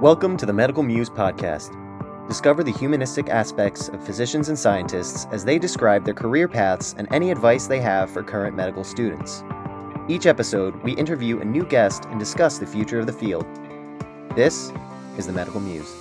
Welcome to the Medical Muse podcast. Discover the humanistic aspects of physicians and scientists as they describe their career paths and any advice they have for current medical students. Each episode, we interview a new guest and discuss the future of the field. This is the Medical Muse.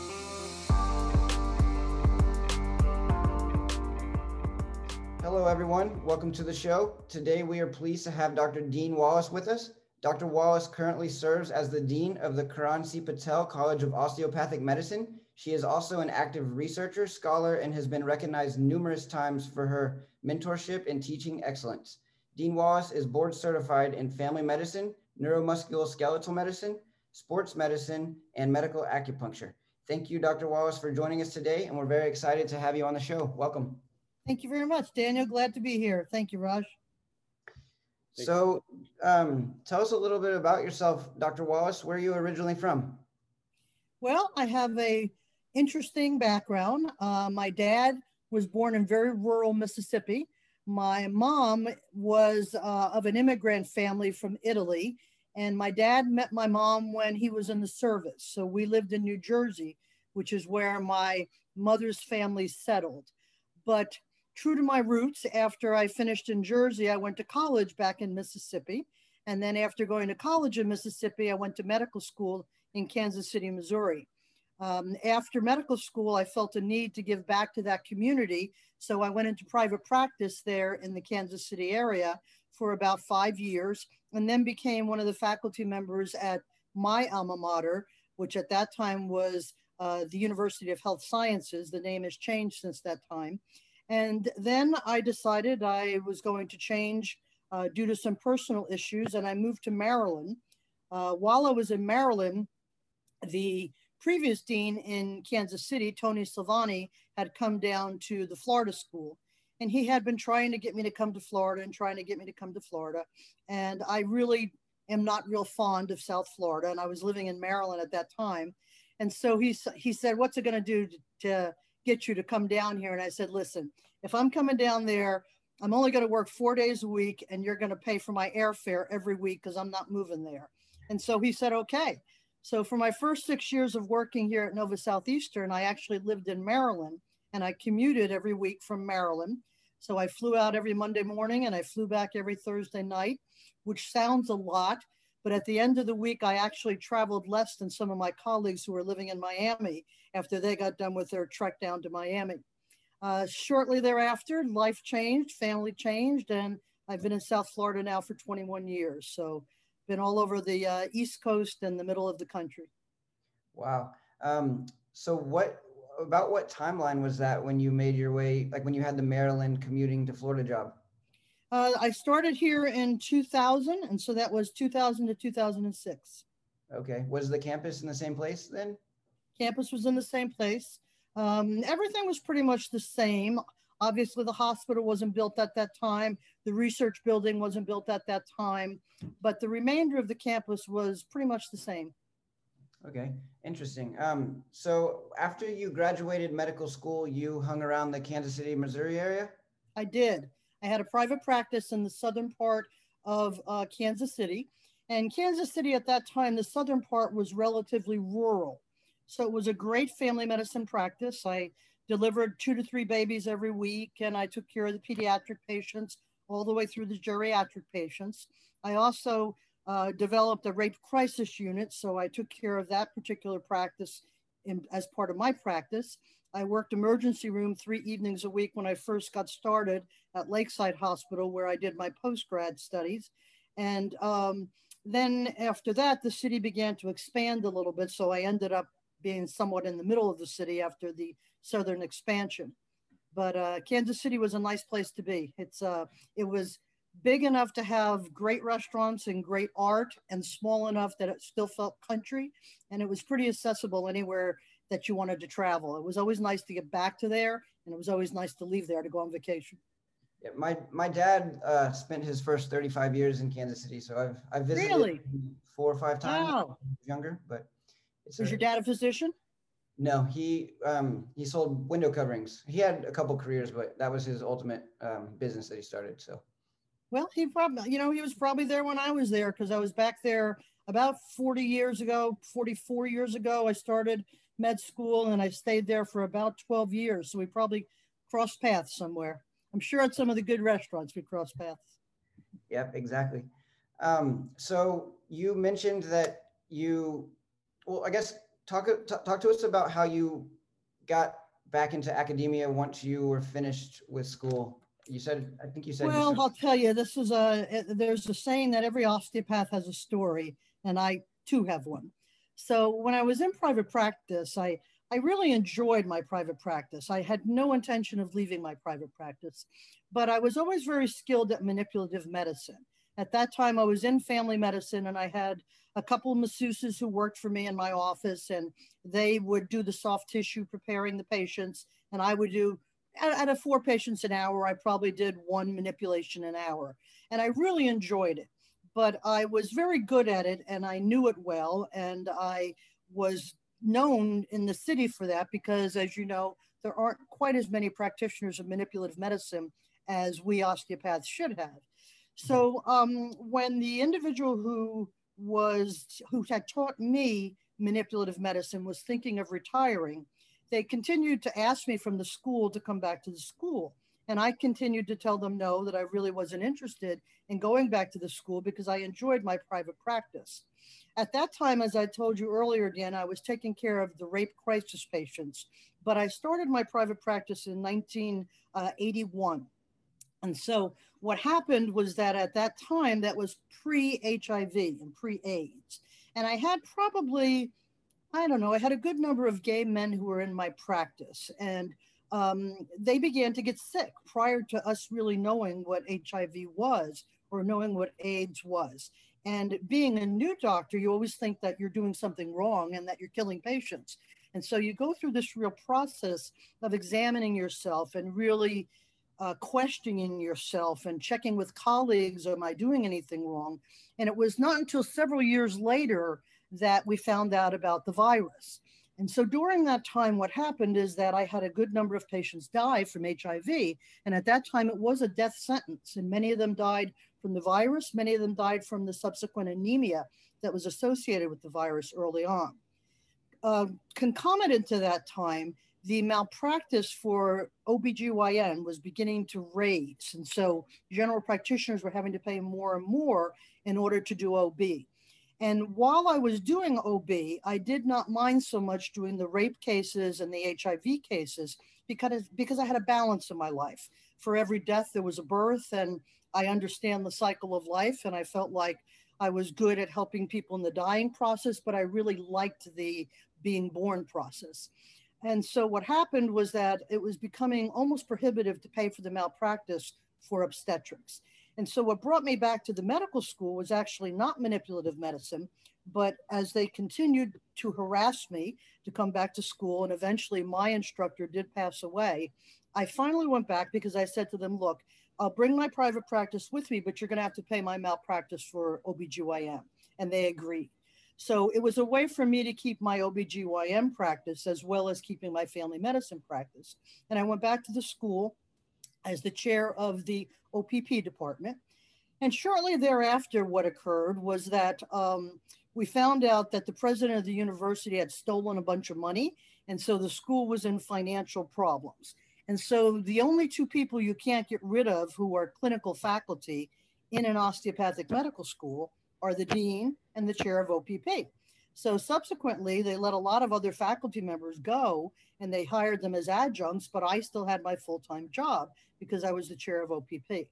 Hello, everyone. Welcome to the show. Today, we are pleased to have Dr. Dean Wallace with us. Dr. Wallace currently serves as the Dean of the Kiran C. Patel College of Osteopathic Medicine. She is also an active researcher, scholar, and has been recognized numerous times for her mentorship and teaching excellence. Dean Wallace is board certified in family medicine, neuromusculoskeletal medicine, sports medicine, and medical acupuncture. Thank you, Dr. Wallace, for joining us today, and we're very excited to have you on the show. Welcome. Thank you very much, Daniel. Glad to be here. Thank you, Raj. So, um, tell us a little bit about yourself, Dr. Wallace. Where are you originally from? Well, I have a interesting background. Uh, my dad was born in very rural Mississippi. My mom was uh, of an immigrant family from Italy, and my dad met my mom when he was in the service. So we lived in New Jersey, which is where my mother's family settled. But true to my roots, after I finished in Jersey, I went to college back in Mississippi. And then after going to college in Mississippi, I went to medical school in Kansas City, Missouri. Um, after medical school, I felt a need to give back to that community. So I went into private practice there in the Kansas City area for about five years, and then became one of the faculty members at my alma mater, which at that time was uh, the University of Health Sciences. The name has changed since that time. And then I decided I was going to change uh, due to some personal issues, and I moved to Maryland. Uh, while I was in Maryland, the previous dean in Kansas City, Tony Silvagni, had come down to the Florida school. And he had been trying to get me to come to Florida and trying to get me to come to Florida. And I really am not real fond of South Florida. And I was living in Maryland at that time. And so he, he said, What's it going to do to, to get you to come down here. And I said, listen, if I'm coming down there, I'm only going to work four days a week and you're going to pay for my airfare every week because I'm not moving there. And so he said, okay. So for my first six years of working here at Nova Southeastern, I actually lived in Maryland and I commuted every week from Maryland. So I flew out every Monday morning and I flew back every Thursday night, which sounds a lot. But at the end of the week, I actually traveled less than some of my colleagues who were living in Miami after they got done with their trek down to Miami. Uh, shortly thereafter, life changed, family changed, and I've been in South Florida now for 21 years. So, been all over the uh, East Coast and the middle of the country. Wow. Um, so, what about what timeline was that when you made your way, like when you had the Maryland commuting to Florida job? Uh, I started here in 2000, and so that was 2000 to 2006. Okay. Was the campus in the same place then? Campus was in the same place. Um, everything was pretty much the same. Obviously, the hospital wasn't built at that time. The research building wasn't built at that time, but the remainder of the campus was pretty much the same. Okay, interesting. Um, so after you graduated medical school, you hung around the Kansas City, Missouri area? I did. I had a private practice in the southern part of uh, Kansas City. And Kansas City at that time, the southern part was relatively rural. So it was a great family medicine practice. I delivered two to three babies every week, and I took care of the pediatric patients all the way through the geriatric patients. I also uh, developed a rape crisis unit, so I took care of that particular practice in, as part of my practice. I worked emergency room three evenings a week when I first got started at Lakeside Hospital, where I did my post grad studies. And um, then after that, the city began to expand a little bit. So I ended up being somewhat in the middle of the city after the southern expansion. But uh, Kansas City was a nice place to be. It's uh, it was big enough to have great restaurants and great art, and small enough that it still felt country, and it was pretty accessible anywhere that you wanted to travel. It was always nice to get back to there, and it was always nice to leave there to go on vacation. Yeah, my my dad uh, spent his first 35 years in Kansas City, so I've I've visited Really? four or five times. Wow. Younger, but it's Was a- your dad a physician? No, he um he sold window coverings. He had a couple careers, but that was his ultimate um, business that he started. So Well, he probably, you know, he was probably there when I was there because I was back there about 40 years ago, 44 years ago, I started med school and I stayed there for about 12 years. So we probably crossed paths somewhere. I'm sure at some of the good restaurants we crossed paths. Yep, exactly. Um, so you mentioned that you, well, I guess talk, talk to us about how you got back into academia once you were finished with school. You said, I think you said. Well, I'll tell you, this is a, eh, there's a saying that every osteopath has a story, and I too have one. So when I was in private practice, I, I really enjoyed my private practice. I had no intention of leaving my private practice, but I was always very skilled at manipulative medicine. At that time, I was in family medicine and I had a couple of masseuses who worked for me in my office, and they would do the soft tissue preparing the patients, and I would do out of four patients an hour, I probably did one manipulation an hour. And I really enjoyed it. But I was very good at it and I knew it well. And I was known in the city for that because, as you know, there aren't quite as many practitioners of manipulative medicine as we osteopaths should have. So um, when the individual who was who had taught me manipulative medicine was thinking of retiring, they continued to ask me from the school to come back to the school. And I continued to tell them no, that I really wasn't interested in going back to the school because I enjoyed my private practice. At that time, as I told you earlier, Dan, I was taking care of the rape crisis patients, but I started my private practice in 1981. And so what happened was that at that time, that was pre HIV and pre AIDS. And I had probably, I don't know, I had a good number of gay men who were in my practice. And um, they began to get sick prior to us really knowing what HIV was or knowing what AIDS was. And being a new doctor, you always think that you're doing something wrong and that you're killing patients. And so you go through this real process of examining yourself and really uh, questioning yourself and checking with colleagues, am I doing anything wrong? And it was not until several years later that we found out about the virus. And so during that time, what happened is that I had a good number of patients die from HIV. And at that time, it was a death sentence. And many of them died from the virus, many of them died from the subsequent anemia that was associated with the virus early on. Uh, concomitant to that time, the malpractice for OBGYN was beginning to raise. And so general practitioners were having to pay more and more in order to do OB. And while I was doing OB, I did not mind so much doing the rape cases and the HIV cases because, because I had a balance in my life. For every death, there was a birth, and I understand the cycle of life. And I felt like I was good at helping people in the dying process, but I really liked the being born process. And so what happened was that it was becoming almost prohibitive to pay for the malpractice for obstetrics. And so what brought me back to the medical school was actually not manipulative medicine, but as they continued to harass me to come back to school, and eventually my instructor did pass away, I finally went back because I said to them, look, I'll bring my private practice with me, but you're going to have to pay my malpractice for OBGYN. And they agreed. So it was a way for me to keep my OBGYN practice as well as keeping my family medicine practice. And I went back to the school as the chair of the OPP department. And shortly thereafter, what occurred was that um, we found out that the president of the university had stolen a bunch of money. And so the school was in financial problems. And so the only two people you can't get rid of who are clinical faculty in an osteopathic medical school are the dean and the chair of OPP. So subsequently, they let a lot of other faculty members go and they hired them as adjuncts, but I still had my full time job because I was the chair of OPP.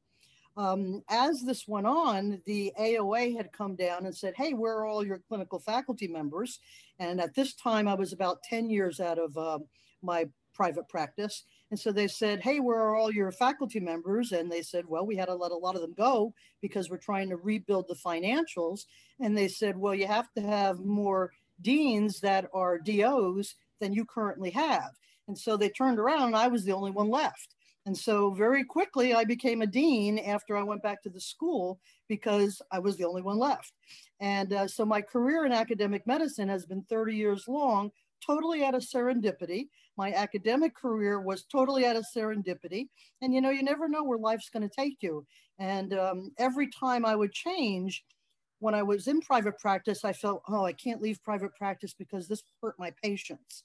Um, as this went on, the AOA had come down and said, Hey, where are all your clinical faculty members? And at this time, I was about 10 years out of uh, my private practice. And so they said, Hey, where are all your faculty members? And they said, Well, we had to let a lot of them go because we're trying to rebuild the financials. And they said, Well, you have to have more deans that are DOs than you currently have. And so they turned around and I was the only one left. And so very quickly I became a dean after I went back to the school because I was the only one left. And uh, so my career in academic medicine has been 30 years long, totally out of serendipity. My academic career was totally out of serendipity. And you know, you never know where life's going to take you. And um, every time I would change, when I was in private practice, I felt, oh, I can't leave private practice because this hurt my patients.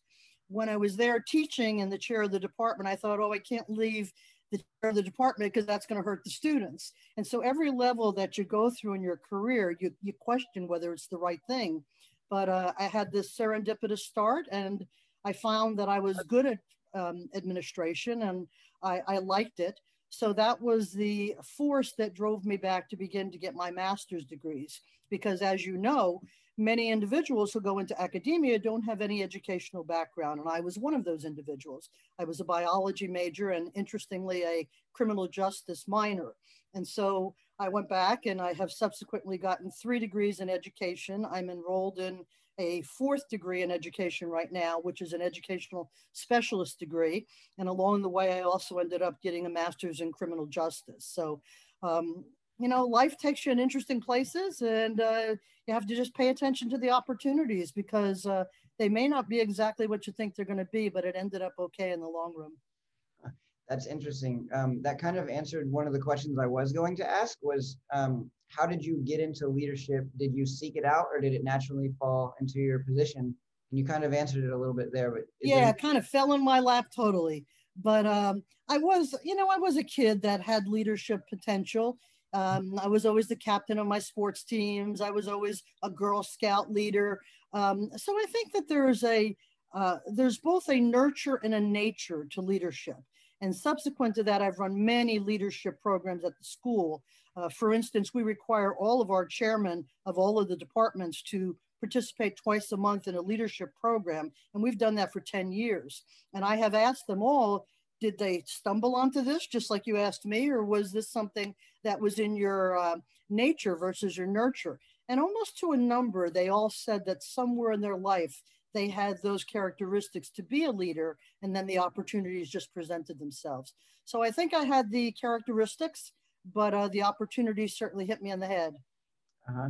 When I was there teaching in the chair of the department, I thought, oh, I can't leave the chair of the department because that's going to hurt the students. And so every level that you go through in your career, you, you question whether it's the right thing. But uh, I had this serendipitous start and I found that I was good at um, administration and I, I liked it. So that was the force that drove me back to begin to get my master's degrees. Because as you know, many individuals who go into academia don't have any educational background. And I was one of those individuals. I was a biology major and interestingly, a criminal justice minor. And so I went back and I have subsequently gotten three degrees in education. I'm enrolled in a fourth degree in education right now, which is an educational specialist degree. And along the way, I also ended up getting a master's in criminal justice. So, um, you know, life takes you in interesting places and uh, you have to just pay attention to the opportunities because uh, they may not be exactly what you think they're going to be, but it ended up okay in the long run. That's interesting. Um, that kind of answered one of the questions I was going to ask was um, how did you get into leadership? Did you seek it out or did it naturally fall into your position? And you kind of answered it a little bit there, but yeah, it kind of fell in my lap totally. But um, I was, you know, I was a kid that had leadership potential. Um, I was always the captain of my sports teams. I was always a Girl Scout leader. Um, so I think that there's a uh, there's both a nurture and a nature to leadership. And subsequent to that, I've run many leadership programs at the school uh, for instance, we require all of our chairmen of all of the departments to participate twice a month in a leadership program. And we've done that for 10 years. And I have asked them all, did they stumble onto this just like you asked me, or was this something that was in your uh, nature versus your nurture? And almost to a number, they all said that somewhere in their life, they had those characteristics to be a leader, and then the opportunities just presented themselves. So I think I had the characteristics but uh, the opportunity certainly hit me on the head. Uh-huh.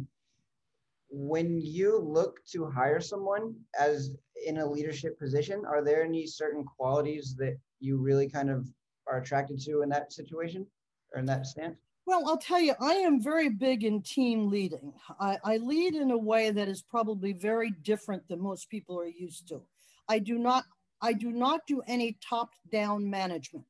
When you look to hire someone as in a leadership position, are there any certain qualities that you really kind of are attracted to in that situation or in that stance? Well, I'll tell you, I am very big in team leading. I, I, lead in a way that is probably very different than most people are used to. I do not, I do not do any top-down management.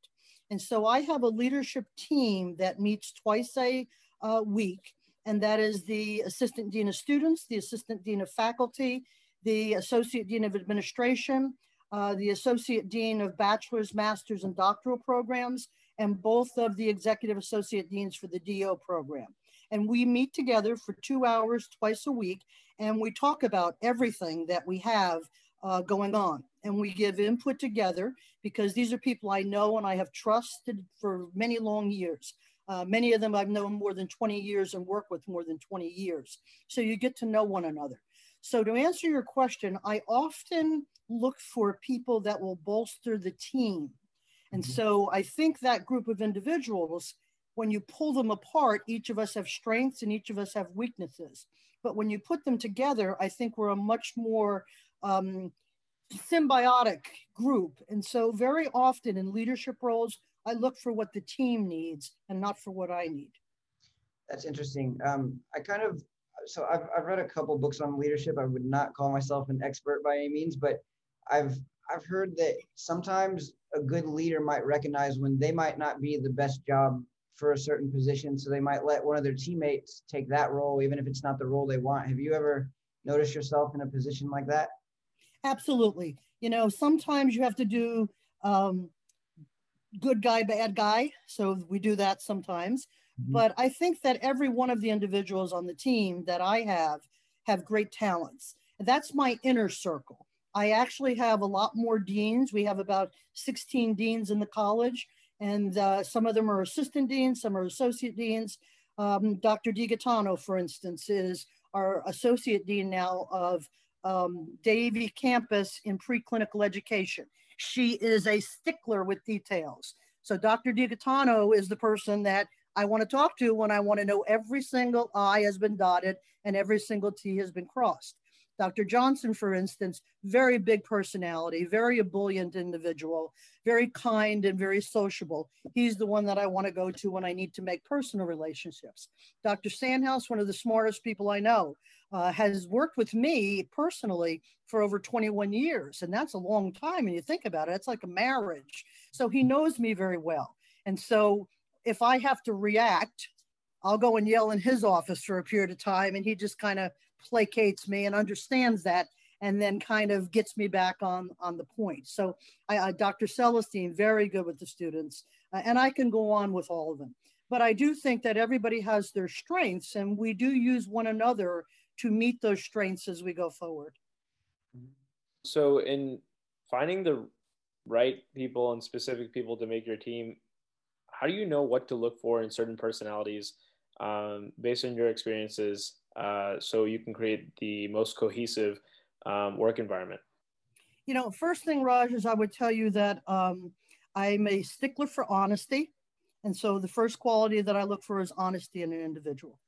And so I have a leadership team that meets twice a uh, week, and that is the Assistant Dean of Students, the Assistant Dean of Faculty, the Associate Dean of Administration, uh, the Associate Dean of Bachelor's, Master's, and Doctoral Programs, and both of the Executive Associate Deans for the DO program. And we meet together for two hours twice a week, and we talk about everything that we have uh, going on. And we give input together because these are people I know and I have trusted for many long years. Uh, many of them I've known more than 20 years and work with more than 20 years. So you get to know one another. So to answer your question, I often look for people that will bolster the team. And mm-hmm. so I think that group of individuals, when you pull them apart, each of us have strengths and each of us have weaknesses. But when you put them together, I think we're a much more um, symbiotic group. And so, very often in leadership roles, I look for what the team needs and not for what I need. That's interesting. Um, I kind of, so I've, I've read a couple books on leadership. I would not call myself an expert by any means, but I've, I've heard that sometimes a good leader might recognize when they might not be the best job for a certain position. So they might let one of their teammates take that role, even if it's not the role they want. Have you ever noticed yourself in a position like that? Absolutely. You know, sometimes you have to do um, good guy, bad guy. So we do that sometimes. Mm-hmm. But I think that every one of the individuals on the team that I have have great talents. That's my inner circle. I actually have a lot more deans. We have about 16 deans in the college, and uh, some of them are assistant deans, some are associate deans. Um, Dr. DiGaetano, for instance, is our associate dean now of um, Davie campus in preclinical education. She is a stickler with details. So Dr. DiGaetano is the person that I want to talk to when I want to know every single I has been dotted and every single T has been crossed. Dr. Johnson, for instance, very big personality, very ebullient individual, very kind and very sociable. He's the one that I want to go to when I need to make personal relationships. Dr. Sandhouse, one of the smartest people I know, uh, has worked with me personally for over 21 years. And that's a long time. And you think about it, it's like a marriage. So he knows me very well. And so if I have to react, I'll go and yell in his office for a period of time. And he just kind of placates me and understands that and then kind of gets me back on on the point. So I, dr celestine very good with the students uh, and i can go on with all of them. But i do think that everybody has their strengths and we do use one another to meet those strengths as we go forward. So in finding the right people and specific people to make your team how do you know what to look for in certain personalities um, based on your experiences uh, so you can create the most cohesive um, work environment? You know, first thing, Raj, is I would tell you that um, I'm a stickler for honesty. And so the first quality that I look for is honesty in an individual.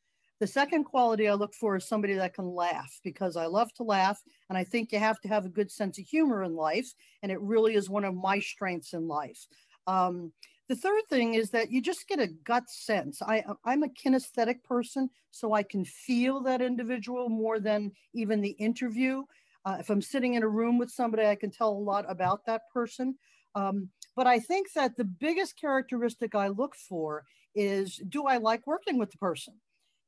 The second quality I look for is somebody that can laugh because I love to laugh. And I think you have to have a good sense of humor in life. And it really is one of my strengths in life. Um, the third thing is that you just get a gut sense. I, I'm a kinesthetic person, so I can feel that individual more than even the interview. Uh, if I'm sitting in a room with somebody, I can tell a lot about that person. Um, but I think that the biggest characteristic I look for is do I like working with the person?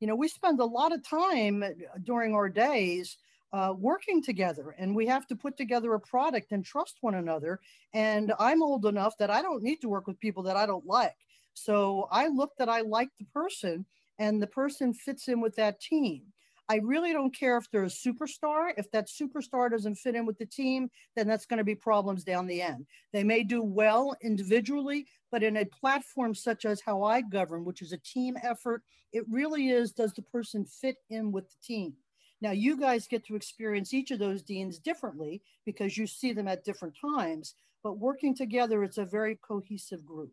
You know, we spend a lot of time during our days uh, working together and we have to put together a product and trust one another. And I'm old enough that I don't need to work with people that I don't like. So I look that I like the person and the person fits in with that team. I really don't care if they're a superstar. If that superstar doesn't fit in with the team, then that's going to be problems down the end. They may do well individually, but in a platform such as how I govern, which is a team effort, it really is does the person fit in with the team? Now, you guys get to experience each of those deans differently because you see them at different times, but working together, it's a very cohesive group.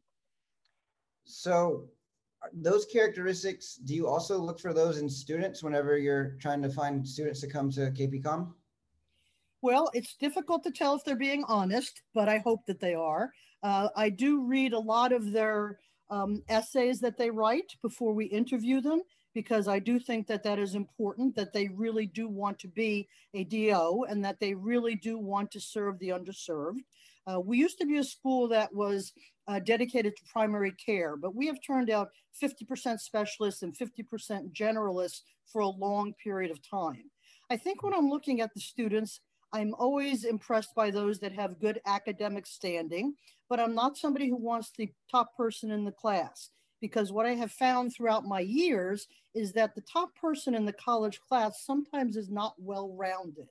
So, those characteristics, do you also look for those in students whenever you're trying to find students to come to KPCOM? Well, it's difficult to tell if they're being honest, but I hope that they are. Uh, I do read a lot of their um, essays that they write before we interview them because I do think that that is important, that they really do want to be a DO and that they really do want to serve the underserved. Uh, we used to be a school that was uh, dedicated to primary care, but we have turned out 50% specialists and 50% generalists for a long period of time. I think when I'm looking at the students, I'm always impressed by those that have good academic standing, but I'm not somebody who wants the top person in the class because what I have found throughout my years is that the top person in the college class sometimes is not well rounded.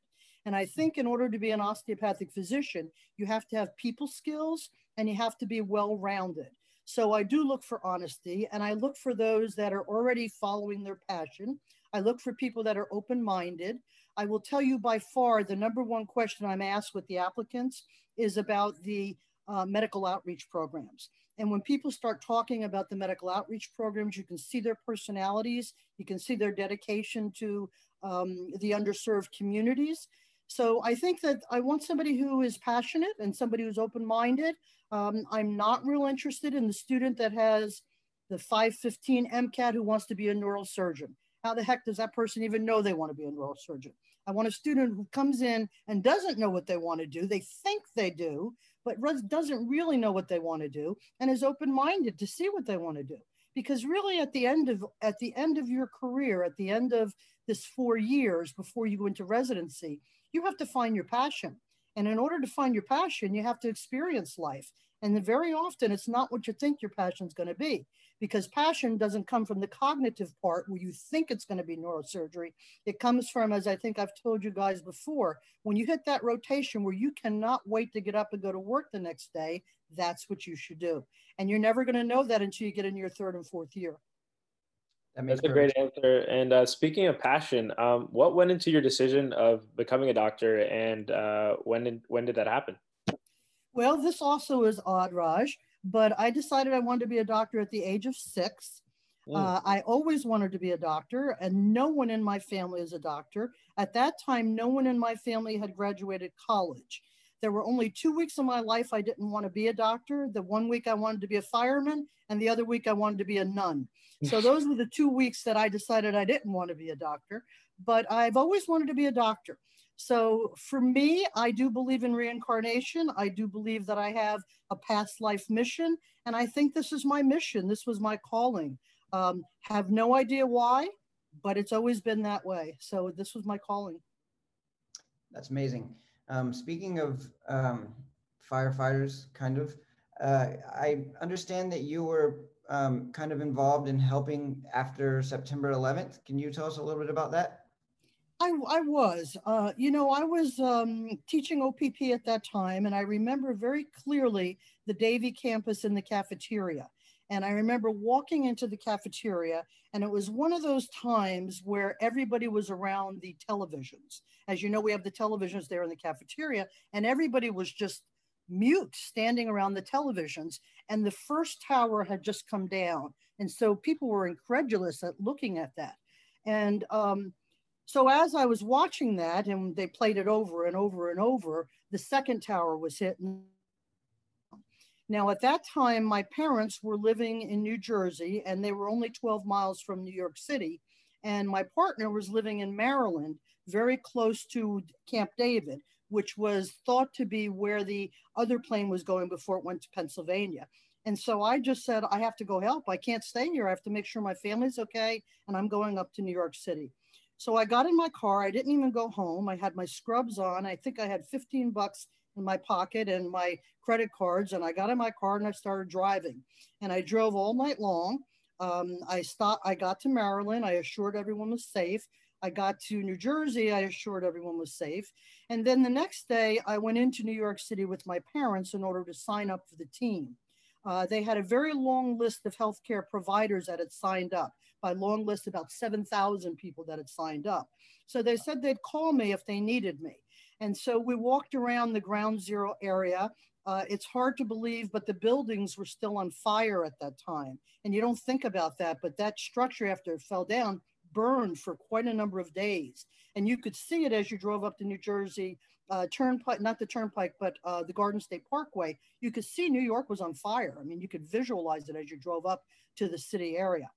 And I think in order to be an osteopathic physician, you have to have people skills and you have to be well rounded. So I do look for honesty and I look for those that are already following their passion. I look for people that are open minded. I will tell you by far the number one question I'm asked with the applicants is about the uh, medical outreach programs. And when people start talking about the medical outreach programs, you can see their personalities, you can see their dedication to um, the underserved communities. So I think that I want somebody who is passionate and somebody who's open-minded. Um, I'm not real interested in the student that has the 515 MCAT who wants to be a neurosurgeon. How the heck does that person even know they want to be a neurosurgeon? I want a student who comes in and doesn't know what they want to do. They think they do, but doesn't really know what they want to do and is open-minded to see what they want to do. Because really at the end of at the end of your career at the end of this four years before you go into residency you have to find your passion. And in order to find your passion you have to experience life and very often it's not what you think your passion is going to be because passion doesn't come from the cognitive part where you think it's going to be neurosurgery. It comes from, as I think I've told you guys before, when you hit that rotation where you cannot wait to get up and go to work the next day, that's what you should do. And you're never going to know that until you get into your third and fourth year. That That's a great answer. And uh, speaking of passion, um, what went into your decision of becoming a doctor, and uh, when did, when did that happen? Well, this also is odd, Raj, but I decided I wanted to be a doctor at the age of six. Mm. Uh, I always wanted to be a doctor, and no one in my family is a doctor. At that time, no one in my family had graduated college. There were only two weeks of my life I didn't want to be a doctor. The one week I wanted to be a fireman, and the other week I wanted to be a nun. So those were the two weeks that I decided I didn't want to be a doctor. But I've always wanted to be a doctor. So for me, I do believe in reincarnation. I do believe that I have a past life mission. And I think this is my mission. This was my calling. Um, have no idea why, but it's always been that way. So this was my calling. That's amazing. Um, speaking of um, firefighters, kind of, uh, I understand that you were um, kind of involved in helping after September 11th. Can you tell us a little bit about that? I, I was, uh, you know, I was um, teaching OPP at that time, and I remember very clearly the Davie campus in the cafeteria. And I remember walking into the cafeteria, and it was one of those times where everybody was around the televisions. As you know, we have the televisions there in the cafeteria, and everybody was just mute standing around the televisions. And the first tower had just come down. And so people were incredulous at looking at that. And um, so as I was watching that, and they played it over and over and over, the second tower was hit. Now, at that time, my parents were living in New Jersey, and they were only 12 miles from New York City. And my partner was living in Maryland, very close to Camp David, which was thought to be where the other plane was going before it went to Pennsylvania. And so I just said, I have to go help. I can't stay here. I have to make sure my family's okay. And I'm going up to New York City. So I got in my car. I didn't even go home. I had my scrubs on. I think I had 15 bucks in my pocket and my credit cards. And I got in my car and I started driving. And I drove all night long. Um, I stopped. I got to Maryland. I assured everyone was safe. I got to New Jersey. I assured everyone was safe. And then the next day, I went into New York City with my parents in order to sign up for the team. Uh, they had a very long list of healthcare providers that had signed up by long list about 7,000 people that had signed up. So they said they'd call me if they needed me. And so we walked around the ground zero area. Uh, it's hard to believe, but the buildings were still on fire at that time. And you don't think about that, but that structure, after it fell down, burned for quite a number of days. And you could see it as you drove up to New Jersey uh, Turnpike, not the Turnpike, but uh, the Garden State Parkway. You could see New York was on fire. I mean, you could visualize it as you drove up to the city area.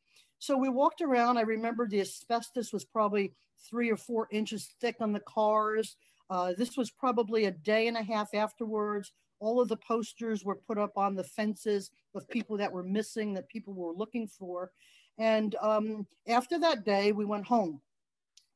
So we walked around. I remember the asbestos was probably three or four inches thick on the cars. Uh, this was probably a day and a half afterwards. All of the posters were put up on the fences of people that were missing, that people were looking for. And um, after that day, we went home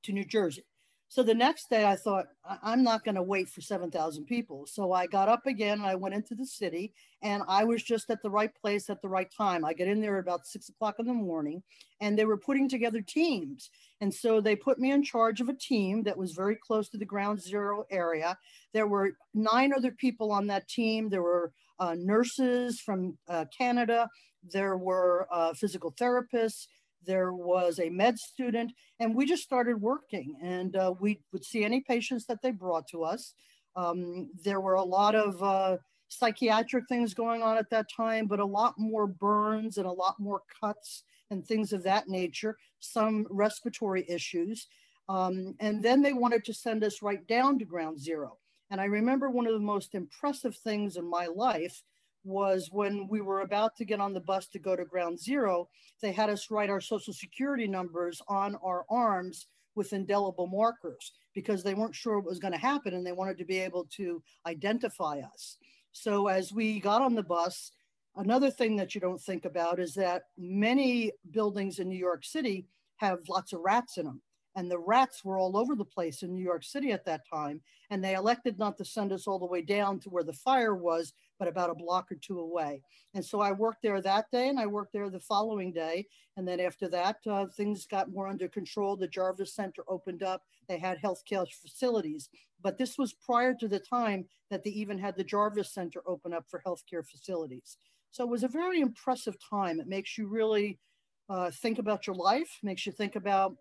to New Jersey. So the next day I thought, I'm not going to wait for 7,000 people. So I got up again and I went into the city and I was just at the right place at the right time. I get in there about six o'clock in the morning and they were putting together teams. And so they put me in charge of a team that was very close to the ground zero area. There were nine other people on that team. There were uh, nurses from uh, Canada. There were uh, physical therapists there was a med student, and we just started working. And uh, we would see any patients that they brought to us. Um, there were a lot of uh, psychiatric things going on at that time, but a lot more burns and a lot more cuts and things of that nature, some respiratory issues. Um, and then they wanted to send us right down to ground zero. And I remember one of the most impressive things in my life was when we were about to get on the bus to go to ground zero, they had us write our social security numbers on our arms with indelible markers because they weren't sure what was going to happen and they wanted to be able to identify us. So as we got on the bus, another thing that you don't think about is that many buildings in New York City have lots of rats in them and the rats were all over the place in New York City at that time. And they elected not to send us all the way down to where the fire was, but about a block or two away. And so I worked there that day and I worked there the following day. And then after that, uh, things got more under control. The Javits Center opened up, they had healthcare facilities. But this was prior to the time that they even had the Javits Center open up for healthcare facilities. So it was a very impressive time. It makes you really uh, think about your life, makes you think about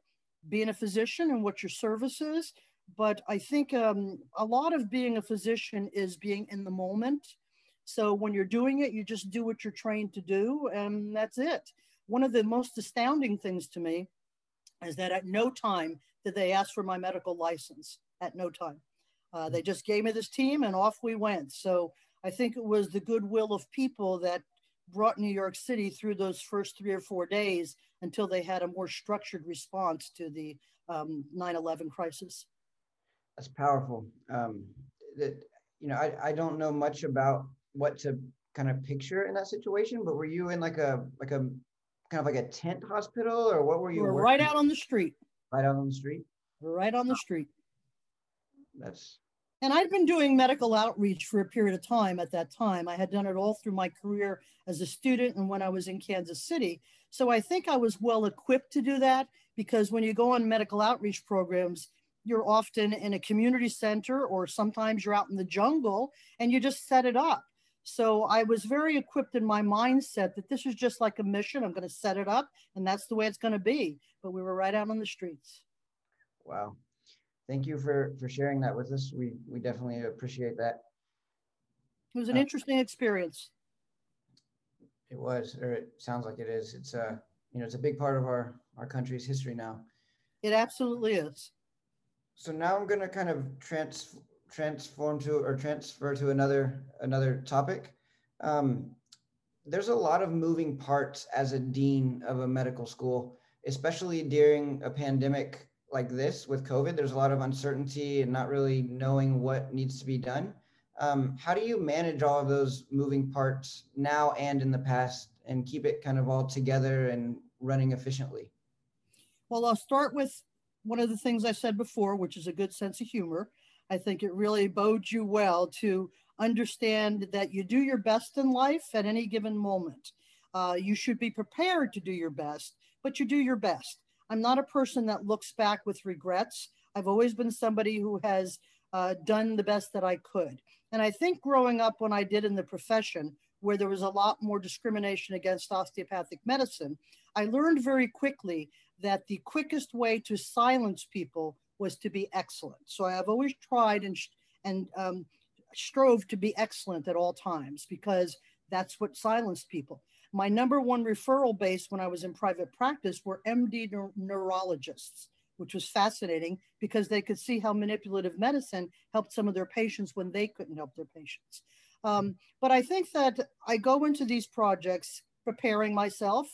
being a physician and what your service is. But I think um, a lot of being a physician is being in the moment. So when you're doing it, you just do what you're trained to do, and that's it. One of the most astounding things to me is that at no time did they ask for my medical license at no time. Uh, they just gave me this team and off we went. So I think it was the goodwill of people that brought New York City through those first three or four days until they had a more structured response to the um, 9/11 crisis. That's powerful. Um, that you know, I, I don't know much about what to kind of picture in that situation, but were you in like a like a kind of like a tent hospital or what were you? We were right out on the street. Right out on the street. Right on the street. That's and I'd been doing medical outreach for a period of time at that time. I had done it all through my career as a student and when I was in Kansas City. So I think I was well equipped to do that because when you go on medical outreach programs, you're often in a community center or sometimes you're out in the jungle and you just set it up. So I was very equipped in my mindset that this is just like a mission. I'm going to set it up and that's the way it's going to be. But we were right out on the streets. Wow thank you for for sharing that with us. We we definitely appreciate that. It was an uh, interesting experience. It was, or it sounds like it is. It's a uh, you know it's a big part of our our country's history now. It absolutely is. So now I'm going to kind of trans transform to or transfer to another another topic. Um, there's a lot of moving parts as a dean of a medical school, especially during a pandemic like this with COVID, there's a lot of uncertainty and not really knowing what needs to be done. Um, how do you manage all of those moving parts now and in the past and keep it kind of all together and running efficiently? Well, I'll start with one of the things I said before, which is a good sense of humor. I think it really bodes you well to understand that you do your best in life at any given moment. Uh, you should be prepared to do your best, but you do your best. I'm not a person that looks back with regrets. I've always been somebody who has uh, done the best that I could. And I think growing up when I did in the profession, where there was a lot more discrimination against osteopathic medicine, I learned very quickly that the quickest way to silence people was to be excellent. So I have always tried and, and um, strove to be excellent at all times because that's what silenced people. My number one referral base when I was in private practice were MD neurologists, which was fascinating because they could see how manipulative medicine helped some of their patients when they couldn't help their patients. Um, but I think that I go into these projects preparing myself,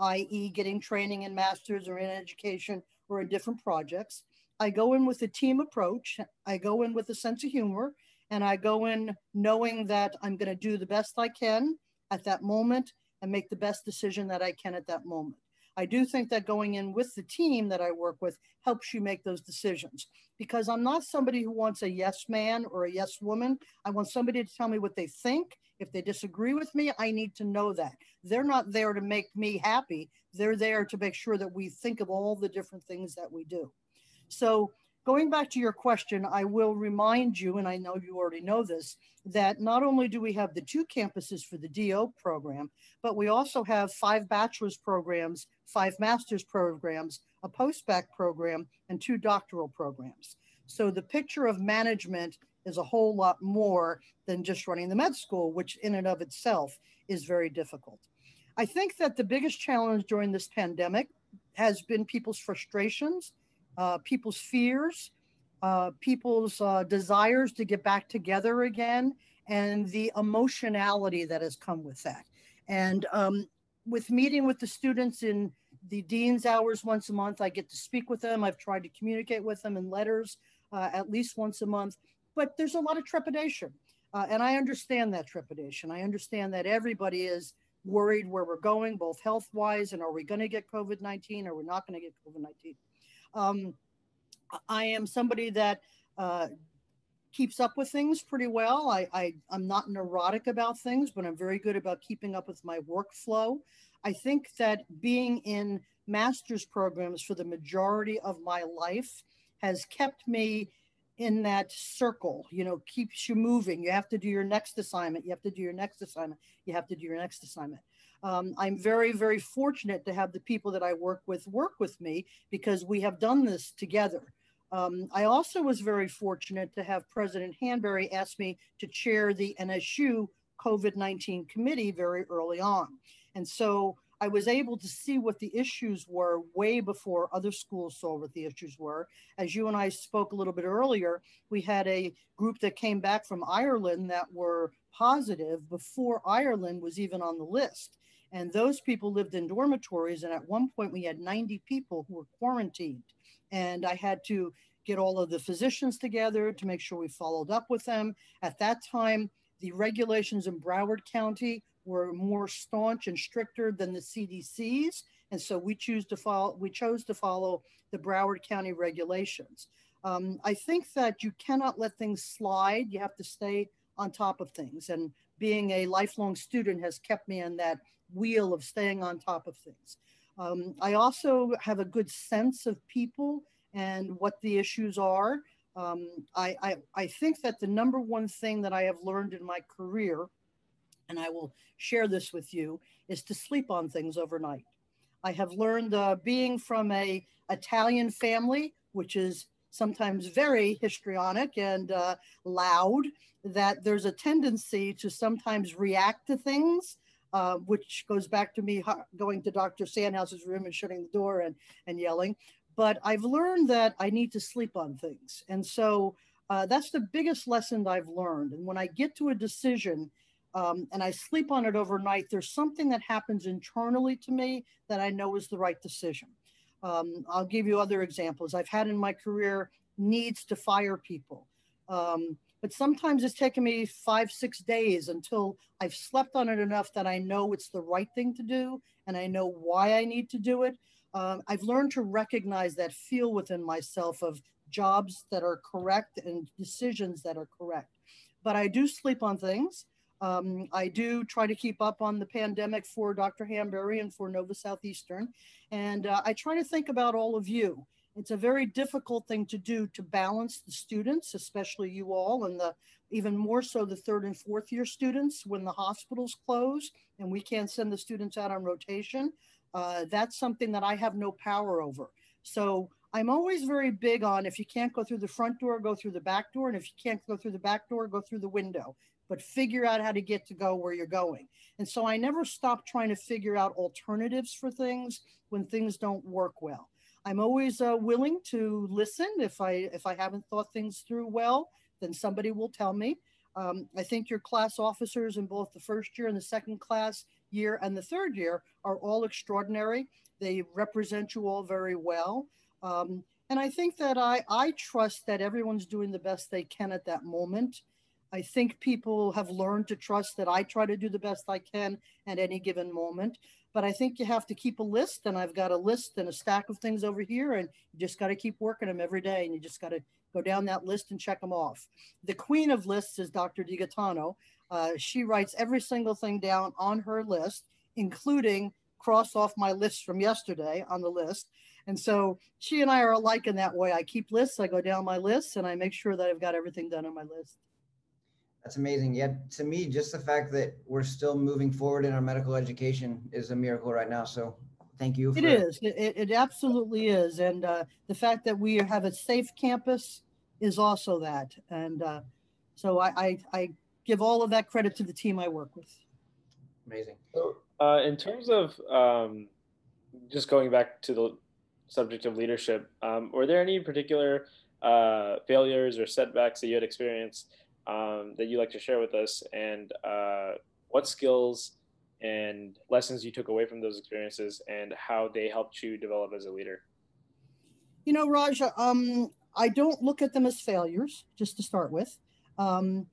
i.e., getting training in masters or in education or in different projects. I go in with a team approach. I go in with a sense of humor, and I go in knowing that I'm going to do the best I can at that moment and make the best decision that I can at that moment. I do think that going in with the team that I work with helps you make those decisions because I'm not somebody who wants a yes man or a yes woman. I want somebody to tell me what they think. If they disagree with me, I need to know that. They're not there to make me happy. They're there to make sure that we think of all the different things that we do. So Going back to your question, I will remind you, and I know you already know this, that not only do we have the two campuses for the DO program, but we also have five bachelor's programs, five master's programs, a post-bac program, and two doctoral programs. So the picture of management is a whole lot more than just running the med school, which in and of itself is very difficult. I think that the biggest challenge during this pandemic has been people's frustrations uh, people's fears, uh, people's uh, desires to get back together again, and the emotionality that has come with that. And um, with meeting with the students in the dean's hours once a month, I get to speak with them. I've tried to communicate with them in letters uh, at least once a month, but there's a lot of trepidation. Uh, and I understand that trepidation. I understand that everybody is worried where we're going, both health wise and are we going to get COVID 19 or we're not going to get COVID 19. Um, I am somebody that uh, keeps up with things pretty well. I, I, I'm not neurotic about things, but I'm very good about keeping up with my workflow. I think that being in master's programs for the majority of my life has kept me in that circle, you know, keeps you moving. You have to do your next assignment. You have to do your next assignment. You have to do your next assignment. Um, I'm very, very fortunate to have the people that I work with work with me because we have done this together. Um, I also was very fortunate to have President Hanbury ask me to chair the NSU COVID 19 committee very early on. And so I was able to see what the issues were way before other schools saw what the issues were. As you and I spoke a little bit earlier, we had a group that came back from Ireland that were positive before Ireland was even on the list. And those people lived in dormitories. And at one point, we had 90 people who were quarantined. And I had to get all of the physicians together to make sure we followed up with them. At that time, the regulations in Broward County were more staunch and stricter than the CDC's. And so we choose to follow, we chose to follow the Broward County regulations. Um, I think that you cannot let things slide. You have to stay on top of things. And being a lifelong student has kept me in that wheel of staying on top of things. Um, I also have a good sense of people and what the issues are. Um, I, I, I think that the number one thing that I have learned in my career and I will share this with you, is to sleep on things overnight. I have learned uh, being from a Italian family, which is sometimes very histrionic and uh, loud, that there's a tendency to sometimes react to things, uh, which goes back to me going to Dr. Sandhouse's room and shutting the door and, and yelling. But I've learned that I need to sleep on things. And so uh, that's the biggest lesson I've learned. And when I get to a decision, um, and I sleep on it overnight, there's something that happens internally to me that I know is the right decision. Um, I'll give you other examples. I've had in my career needs to fire people. Um, but sometimes it's taken me five, six days until I've slept on it enough that I know it's the right thing to do and I know why I need to do it. Um, I've learned to recognize that feel within myself of jobs that are correct and decisions that are correct. But I do sleep on things. Um, I do try to keep up on the pandemic for Dr. Hanbury and for Nova Southeastern. And uh, I try to think about all of you. It's a very difficult thing to do to balance the students, especially you all, and the even more so the third and fourth year students when the hospitals close and we can't send the students out on rotation. Uh, that's something that I have no power over. So I'm always very big on if you can't go through the front door, go through the back door. And if you can't go through the back door, go through the window but figure out how to get to go where you're going. And so I never stop trying to figure out alternatives for things when things don't work well. I'm always uh, willing to listen if I if I haven't thought things through well, then somebody will tell me. Um, I think your class officers in both the first year and the second class year and the third year are all extraordinary. They represent you all very well. Um, and I think that I, I trust that everyone's doing the best they can at that moment. I think people have learned to trust that I try to do the best I can at any given moment. But I think you have to keep a list, and I've got a list and a stack of things over here, and you just got to keep working them every day, and you just got to go down that list and check them off. The queen of lists is Dr. DiGaetano. Uh, she writes every single thing down on her list, including cross off my list from yesterday on the list. And so she and I are alike in that way. I keep lists, I go down my lists, and I make sure that I've got everything done on my list. That's amazing. Yeah, to me, just the fact that we're still moving forward in our medical education is a miracle right now. So thank you. For- it is. It, it absolutely is. And uh, the fact that we have a safe campus is also that. And uh, so I, I, I, give all of that credit to the team I work with. Amazing. So, uh, in terms of um, just going back to the subject of leadership, um, were there any particular uh, failures or setbacks that you had experienced um, that you like to share with us, and uh, what skills and lessons you took away from those experiences, and how they helped you develop as a leader. You know, Raja, um, I don't look at them as failures, just to start with. Um,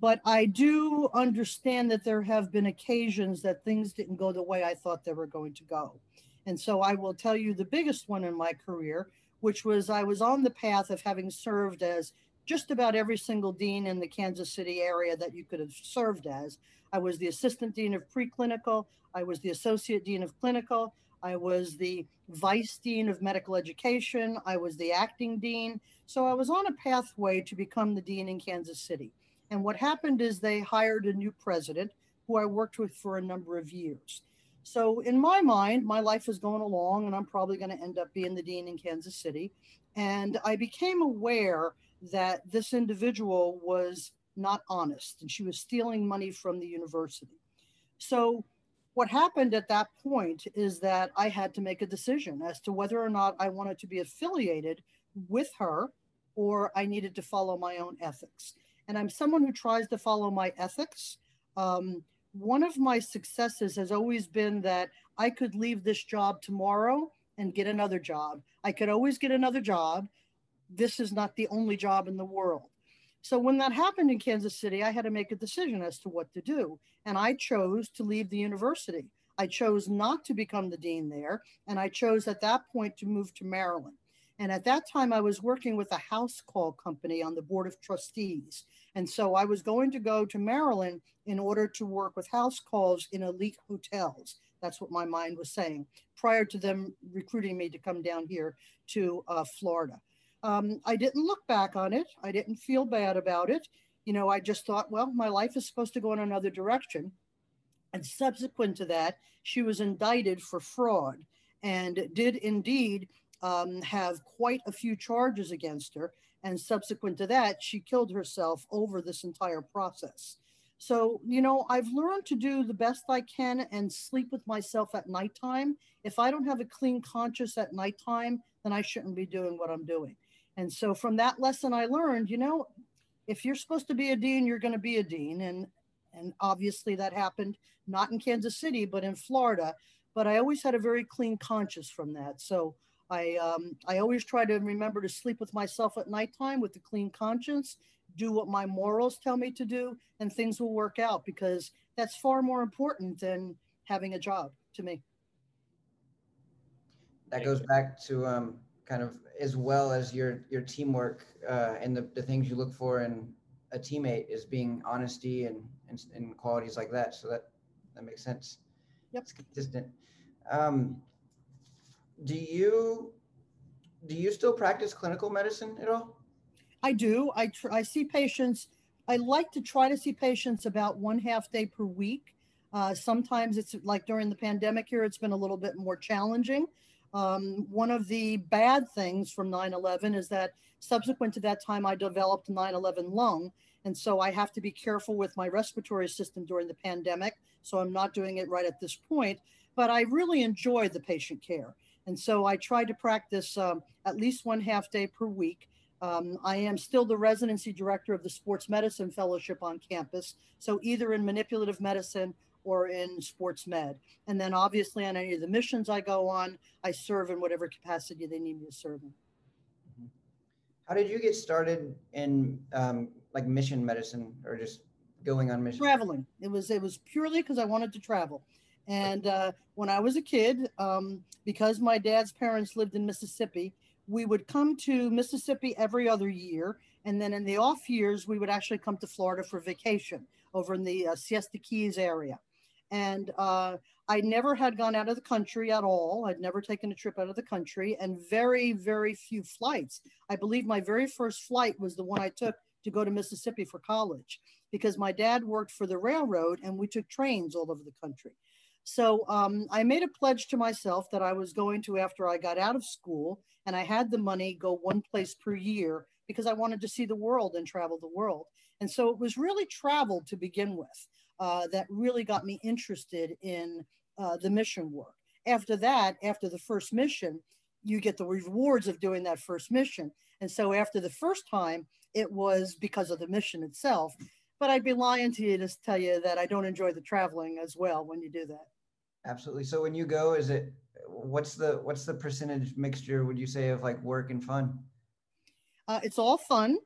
but I do understand that there have been occasions that things didn't go the way I thought they were going to go. And so I will tell you the biggest one in my career, which was I was on the path of having served as just about every single dean in the Kansas City area that you could have served as. I was the assistant dean of preclinical, I was the associate dean of clinical, I was the vice dean of medical education, I was the acting dean. So I was on a pathway to become the dean in Kansas City. And what happened is they hired a new president who I worked with for a number of years. So in my mind, my life is going along and I'm probably going to end up being the dean in Kansas City. And I became aware that this individual was not honest and she was stealing money from the university. So, what happened at that point is that I had to make a decision as to whether or not I wanted to be affiliated with her or I needed to follow my own ethics. And I'm someone who tries to follow my ethics. Um, one of my successes has always been that I could leave this job tomorrow and get another job. I could always get another job. This is not the only job in the world. So when that happened in Kansas City, I had to make a decision as to what to do. And I chose to leave the university. I chose not to become the dean there. And I chose at that point to move to Maryland. And at that time, I was working with a house call company on the board of trustees. And so I was going to go to Maryland in order to work with house calls in elite hotels. That's what my mind was saying prior to them recruiting me to come down here to uh, Florida. Um, I didn't look back on it. I didn't feel bad about it. You know, I just thought, well, my life is supposed to go in another direction. And subsequent to that, she was indicted for fraud and did indeed um, have quite a few charges against her. And subsequent to that, she killed herself over this entire process. So, you know, I've learned to do the best I can and sleep with myself at nighttime. If I don't have a clean conscience at nighttime, then I shouldn't be doing what I'm doing. And so from that lesson I learned, you know, if you're supposed to be a dean, you're going to be a dean. And and obviously that happened not in Kansas City, but in Florida. But I always had a very clean conscience from that. So I um, I always try to remember to sleep with myself at nighttime with a clean conscience, do what my morals tell me to do, and things will work out because that's far more important than having a job to me. That goes back to um, kind of as well as your your teamwork uh, and the, the things you look for in a teammate is being honesty and, and, and qualities like that. So that that makes sense. Yep. It's consistent. Um, do you do you still practice clinical medicine at all? I do. I tr- I see patients. I like to try to see patients about one half day per week. Uh, sometimes it's like during the pandemic here, it's been a little bit more challenging. Um, one of the bad things from 9 11 is that subsequent to that time, I developed 9 11 lung. And so I have to be careful with my respiratory system during the pandemic. So I'm not doing it right at this point. But I really enjoy the patient care. And so I try to practice um, at least one half day per week. Um, I am still the residency director of the Sports Medicine Fellowship on campus. So either in manipulative medicine or in sports med. And then obviously on any of the missions I go on, I serve in whatever capacity they need me to serve in. Mm-hmm. How did you get started in um, like mission medicine or just going on mission? Traveling. It was it was purely because I wanted to travel. And uh, when I was a kid, um, because my dad's parents lived in Mississippi, we would come to Mississippi every other year. And then in the off years, we would actually come to Florida for vacation over in the uh, Siesta Keys area. And uh, I never had gone out of the country at all. I'd never taken a trip out of the country and very, very few flights. I believe my very first flight was the one I took to go to Mississippi for college because my dad worked for the railroad and we took trains all over the country. So um, I made a pledge to myself that I was going to, after I got out of school and I had the money, go one place per year because I wanted to see the world and travel the world. And so it was really travel to begin with uh, that really got me interested in uh, the mission work. After that, after the first mission, you get the rewards of doing that first mission. And so after the first time, it was because of the mission itself. But I'd be lying to you to tell you that I don't enjoy the traveling as well when you do that. Absolutely. So when you go, is it what's the what's the percentage mixture would you say of like work and fun? Uh, it's all fun.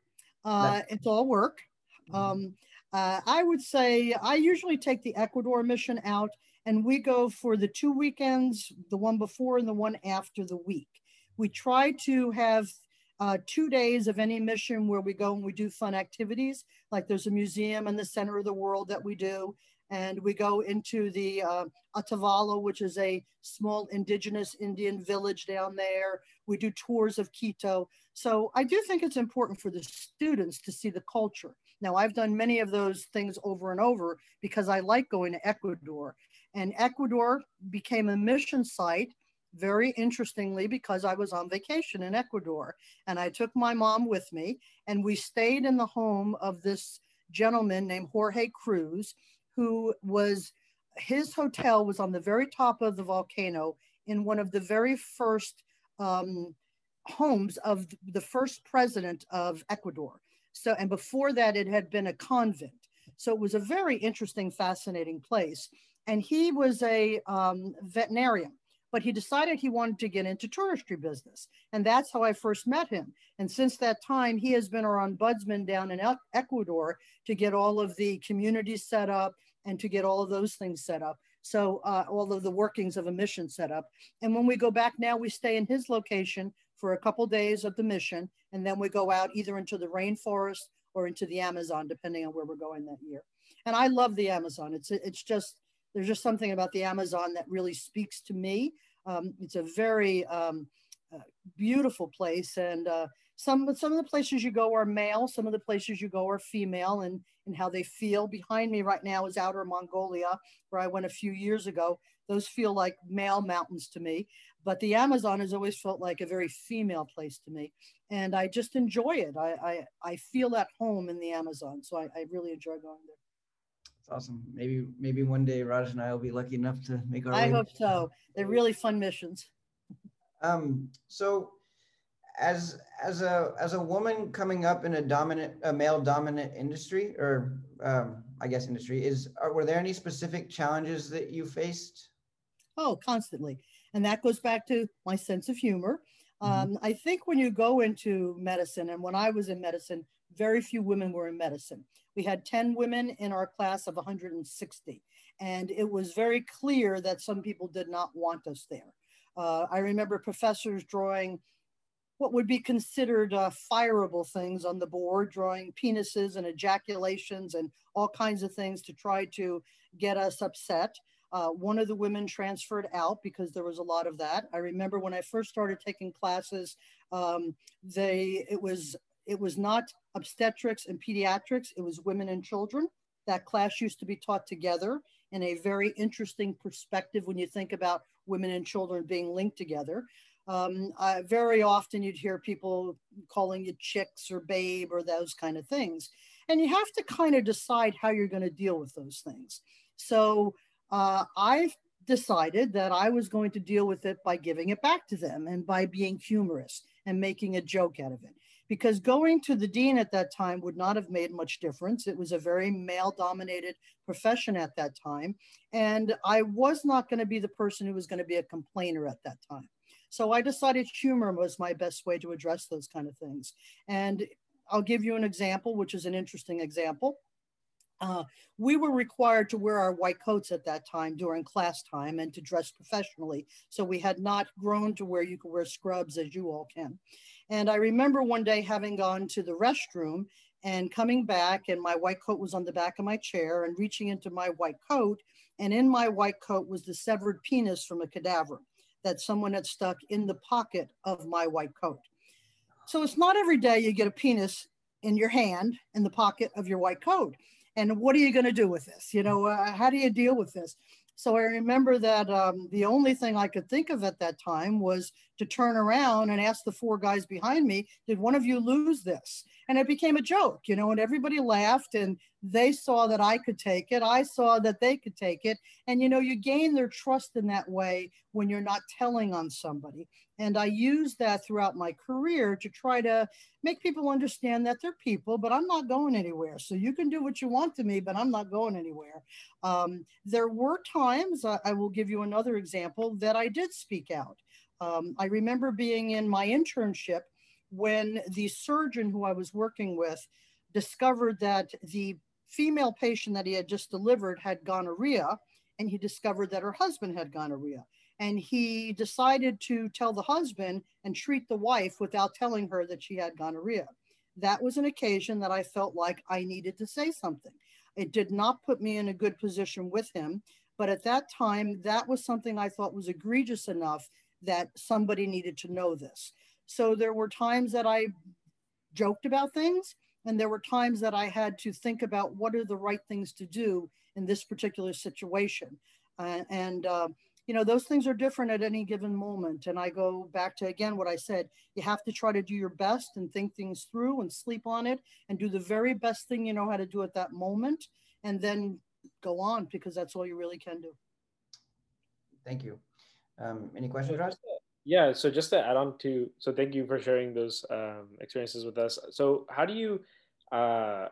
Uh, it's all work. Mm-hmm. Um, uh, I would say I usually take the Ecuador mission out and we go for the two weekends, the one before and the one after the week. We try to have uh, two days of any mission where we go and we do fun activities. Like there's a museum in the center of the world that we do. And we go into the uh, Otavalo, which is a small indigenous Indian village down there. We do tours of Quito. So I do think it's important for the students to see the culture. Now, I've done many of those things over and over because I like going to Ecuador. And Ecuador became a mission site, very interestingly, because I was on vacation in Ecuador. And I took my mom with me, and we stayed in the home of this gentleman named Jorge Cruz, who was his hotel was on the very top of the volcano in one of the very first um, homes of the first president of Ecuador. So, and before that, it had been a convent. So it was a very interesting, fascinating place. And he was a um, veterinarian, but he decided he wanted to get into touristry business. And that's how I first met him. And since that time, he has been our ombudsman down in Ecuador to get all of the communities set up and to get all of those things set up. So uh, all of the workings of a mission set up. And when we go back now, we stay in his location for a couple days of the mission, and then we go out either into the rainforest or into the Amazon, depending on where we're going that year. And I love the Amazon. It's it's just there's just something about the Amazon that really speaks to me. Um, it's a very um, uh, beautiful place, and uh, some some of the places you go are male, some of the places you go are female, and and how they feel. Behind me right now is Outer Mongolia, where I went a few years ago. Those feel like male mountains to me, but the Amazon has always felt like a very female place to me, and I just enjoy it. I I, I feel at home in the Amazon, so I, I really enjoy going there. It's awesome. Maybe maybe one day Raj and I will be lucky enough to make our. I hope so. They're really fun missions. Um. So as as a as a woman coming up in a dominant a male dominant industry or um, I guess industry is are, were there any specific challenges that you faced? Oh, constantly, and that goes back to my sense of humor. Mm-hmm. Um, I think when you go into medicine, and when I was in medicine, very few women were in medicine. We had 10 women in our class of 160, and it was very clear that some people did not want us there. Uh, I remember professors drawing what would be considered uh, fireable things on the board, drawing penises and ejaculations and all kinds of things to try to get us upset. Uh, one of the women transferred out because there was a lot of that. I remember when I first started taking classes, um, they it was it was not obstetrics and pediatrics; it was women and children. That class used to be taught together in a very interesting perspective when you think about women and children being linked together. Um, uh, very often you'd hear people calling you chicks or babe or those kind of things. And you have to kind of decide how you're going to deal with those things. So uh, I decided that I was going to deal with it by giving it back to them and by being humorous and making a joke out of it. Because going to the dean at that time would not have made much difference. It was a very male dominated profession at that time. And I was not going to be the person who was going to be a complainer at that time. So I decided humor was my best way to address those kind of things. And I'll give you an example, which is an interesting example. Uh, we were required to wear our white coats at that time during class time and to dress professionally. So we had not grown to where you could wear scrubs as you all can. And I remember one day having gone to the restroom and coming back, and my white coat was on the back of my chair and reaching into my white coat. And in my white coat was the severed penis from a cadaver that someone had stuck in the pocket of my white coat. So it's not every day you get a penis in your hand in the pocket of your white coat. And what are you going to do with this? You know, uh, how do you deal with this? So I remember that um, the only thing I could think of at that time was to turn around and ask the four guys behind me, did one of you lose this? And it became a joke, you know, and everybody laughed and they saw that I could take it. I saw that they could take it. And, you know, you gain their trust in that way when you're not telling on somebody. And I use that throughout my career to try to make people understand that they're people, but I'm not going anywhere. So you can do what you want to me, but I'm not going anywhere. Um, there were times, uh, I will give you another example, that I did speak out. Um, I remember being in my internship when the surgeon who I was working with discovered that the female patient that he had just delivered had gonorrhea, and he discovered that her husband had gonorrhea. And he decided to tell the husband and treat the wife without telling her that she had gonorrhea. That was an occasion that I felt like I needed to say something. It did not put me in a good position with him, but at that time, that was something I thought was egregious enough that somebody needed to know this. So there were times that I joked about things, and there were times that I had to think about what are the right things to do in this particular situation. Uh, and, uh, you know, those things are different at any given moment. And I go back to, again, what I said you have to try to do your best and think things through and sleep on it and do the very best thing you know how to do at that moment. And then go on because that's all you really can do. Thank you. Um, any questions, Raj? Yeah, so just to add on to, so thank you for sharing those um, experiences with us. So how do you uh,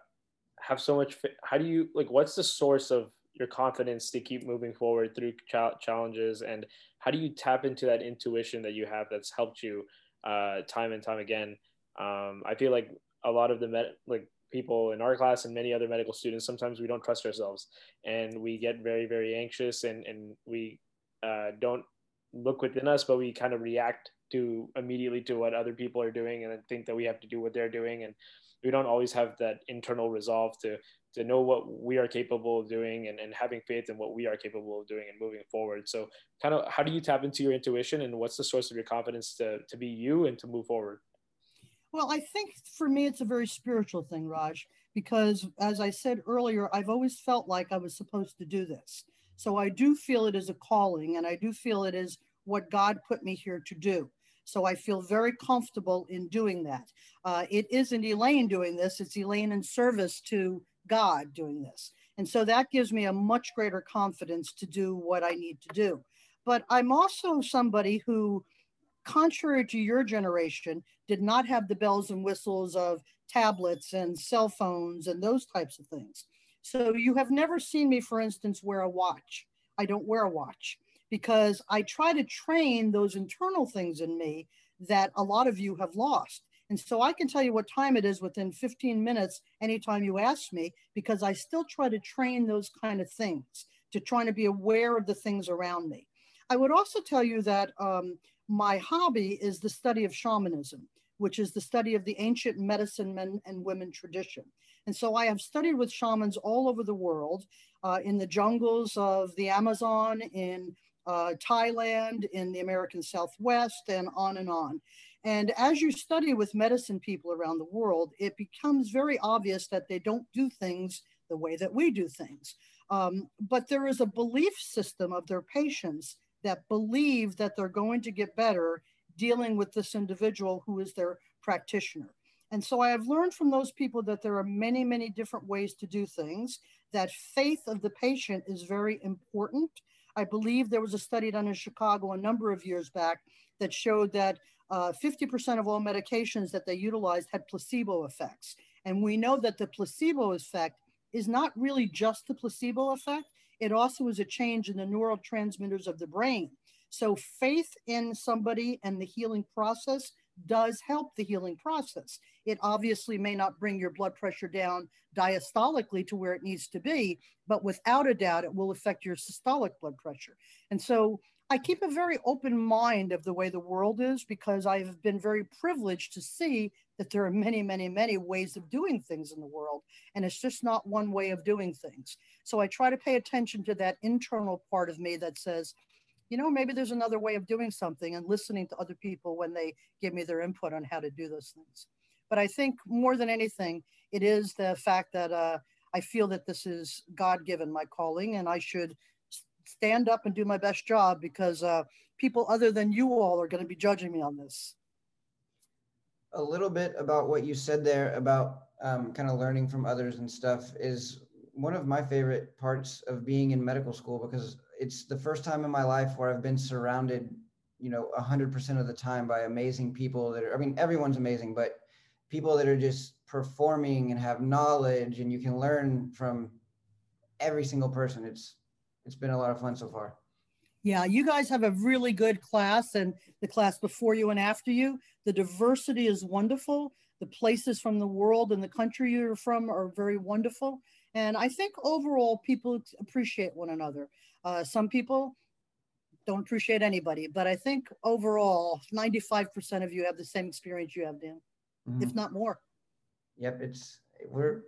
have so much, how do you, like, what's the source of your confidence to keep moving forward through ch- challenges? And how do you tap into that intuition that you have that's helped you uh, time and time again? Um, i feel like a lot of the med- like people in our class and many other medical students sometimes we don't trust ourselves. And we get very very anxious and and we uh, don't look within us but we kind of react to immediately to what other people are doing and think that we have to do what they're doing and we don't always have that internal resolve to to know what we are capable of doing and, and having faith in what we are capable of doing and moving forward. So kind of how do you tap into your intuition and what's the source of your confidence to, to be you and to move forward? Well, I think for me, it's a very spiritual thing, Raj, because as I said earlier, I've always felt like I was supposed to do this. So I do feel it is a calling and I do feel it is what God put me here to do. So I feel very comfortable in doing that. Uh, it isn't Elaine doing this, it's Elaine in service to God doing this. And so that gives me a much greater confidence to do what I need to do. But I'm also somebody who, contrary to your generation, did not have the bells and whistles of tablets and cell phones and those types of things. So you have never seen me, for instance, wear a watch. I don't wear a watch because I try to train those internal things in me that a lot of you have lost. And so I can tell you what time it is within 15 minutes anytime you ask me, because I still try to train those kind of things to trying to be aware of the things around me. I would also tell you that um, my hobby is the study of shamanism, which is the study of the ancient medicine men and women tradition. And so I have studied with shamans all over the world, uh, in the jungles of the Amazon, in uh, Thailand, in the American Southwest, and on and on. And as you study with medicine people around the world, it becomes very obvious that they don't do things the way that we do things. Um, but there is a belief system of their patients that believe that they're going to get better dealing with this individual who is their practitioner. And so I have learned from those people that there are many, many different ways to do things, that faith of the patient is very important. I believe there was a study done in Chicago a number of years back that showed that uh, 50% of all medications that they utilized had placebo effects. And we know that the placebo effect is not really just the placebo effect, it also is a change in the neurotransmitters of the brain. So, faith in somebody and the healing process does help the healing process. It obviously may not bring your blood pressure down diastolically to where it needs to be, but without a doubt, it will affect your systolic blood pressure. And so I keep a very open mind of the way the world is because I've been very privileged to see that there are many, many, many ways of doing things in the world. And it's just not one way of doing things. So I try to pay attention to that internal part of me that says, you know, maybe there's another way of doing something and listening to other people when they give me their input on how to do those things. But I think more than anything, it is the fact that uh, I feel that this is God given, my calling, and I should stand up and do my best job because uh, people other than you all are going to be judging me on this. A little bit about what you said there about um, kind of learning from others and stuff is one of my favorite parts of being in medical school because it's the first time in my life where I've been surrounded, you know, 100% of the time by amazing people that are, I mean, everyone's amazing, but people that are just performing and have knowledge and you can learn from every single person. It's it's been a lot of fun so far. Yeah, you guys have a really good class, and the class before you and after you. The diversity is wonderful. The places from the world and the country you're from are very wonderful. And I think overall, people appreciate one another. Uh, some people don't appreciate anybody, but I think overall, 95% of you have the same experience you have, Dan, mm-hmm. if not more. Yep, it's we're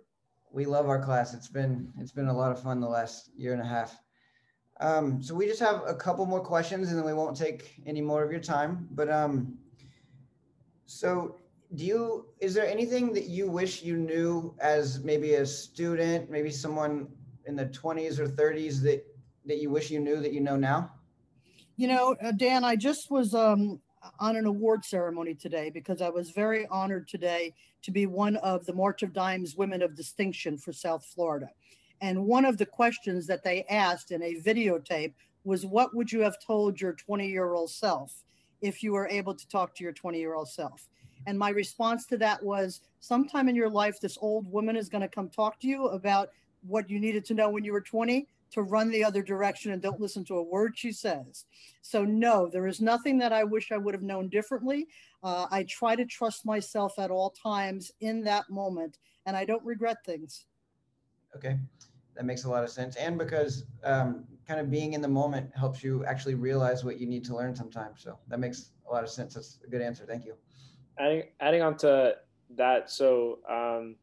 we love our class. It's been it's been a lot of fun the last year and a half. Um, so we just have a couple more questions and then we won't take any more of your time. But um, so do you, is there anything that you wish you knew as maybe a student, maybe someone in the 20s or 30s that, that you wish you knew that you know now? You know, uh, Dan, I just was um, on an award ceremony today because I was very honored today to be one of the March of Dimes Women of Distinction for South Florida. And one of the questions that they asked in a videotape was, What would you have told your 20 year old self if you were able to talk to your 20 year old self? And my response to that was, Sometime in your life, this old woman is going to come talk to you about what you needed to know when you were 20 to run the other direction and don't listen to a word she says. So, no, there is nothing that I wish I would have known differently. Uh, I try to trust myself at all times in that moment, and I don't regret things. Okay, that makes a lot of sense. And because um, kind of being in the moment helps you actually realize what you need to learn sometimes. So, that makes a lot of sense. That's a good answer. Thank you. Adding, adding on to that, so um,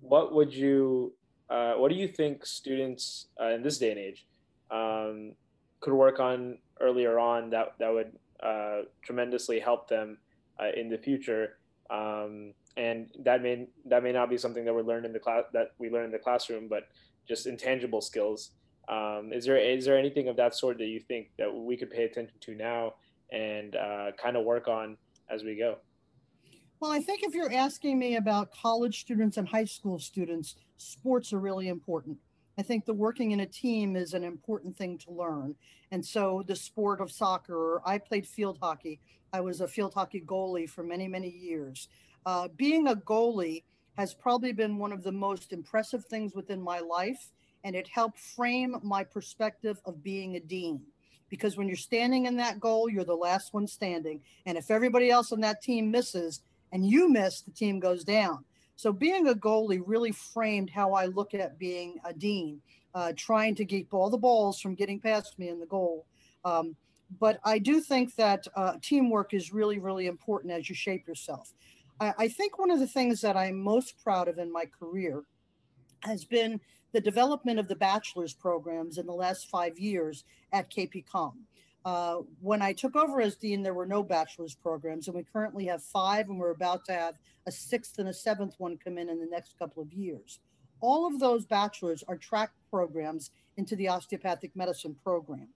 what would you uh, what do you think students uh, in this day and age um, could work on earlier on that that would uh, tremendously help them uh, in the future? Um, and that may that may not be something that we learn in the class that we learn in the classroom, but just intangible skills. Um, is there is there anything of that sort that you think that we could pay attention to now and uh, kind of work on as we go? Well, I think if you're asking me about college students and high school students, sports are really important. I think the working in a team is an important thing to learn. And so the sport of soccer, I played field hockey. I was a field hockey goalie for many, many years. Uh, being a goalie has probably been one of the most impressive things within my life. And it helped frame my perspective of being a dean. Because when you're standing in that goal, you're the last one standing. And if everybody else on that team misses, and you miss, the team goes down. So being a goalie really framed how I look at being a dean, uh, trying to keep all the balls from getting past me in the goal. Um, but I do think that uh, teamwork is really, really important as you shape yourself. I, I think one of the things that I'm most proud of in my career has been the development of the bachelor's programs in the last five years at KP uh, when I took over as dean, there were no bachelor's programs, and we currently have five, and we're about to have a sixth and a seventh one come in in the next couple of years. All of those bachelors are track programs into the osteopathic medicine program.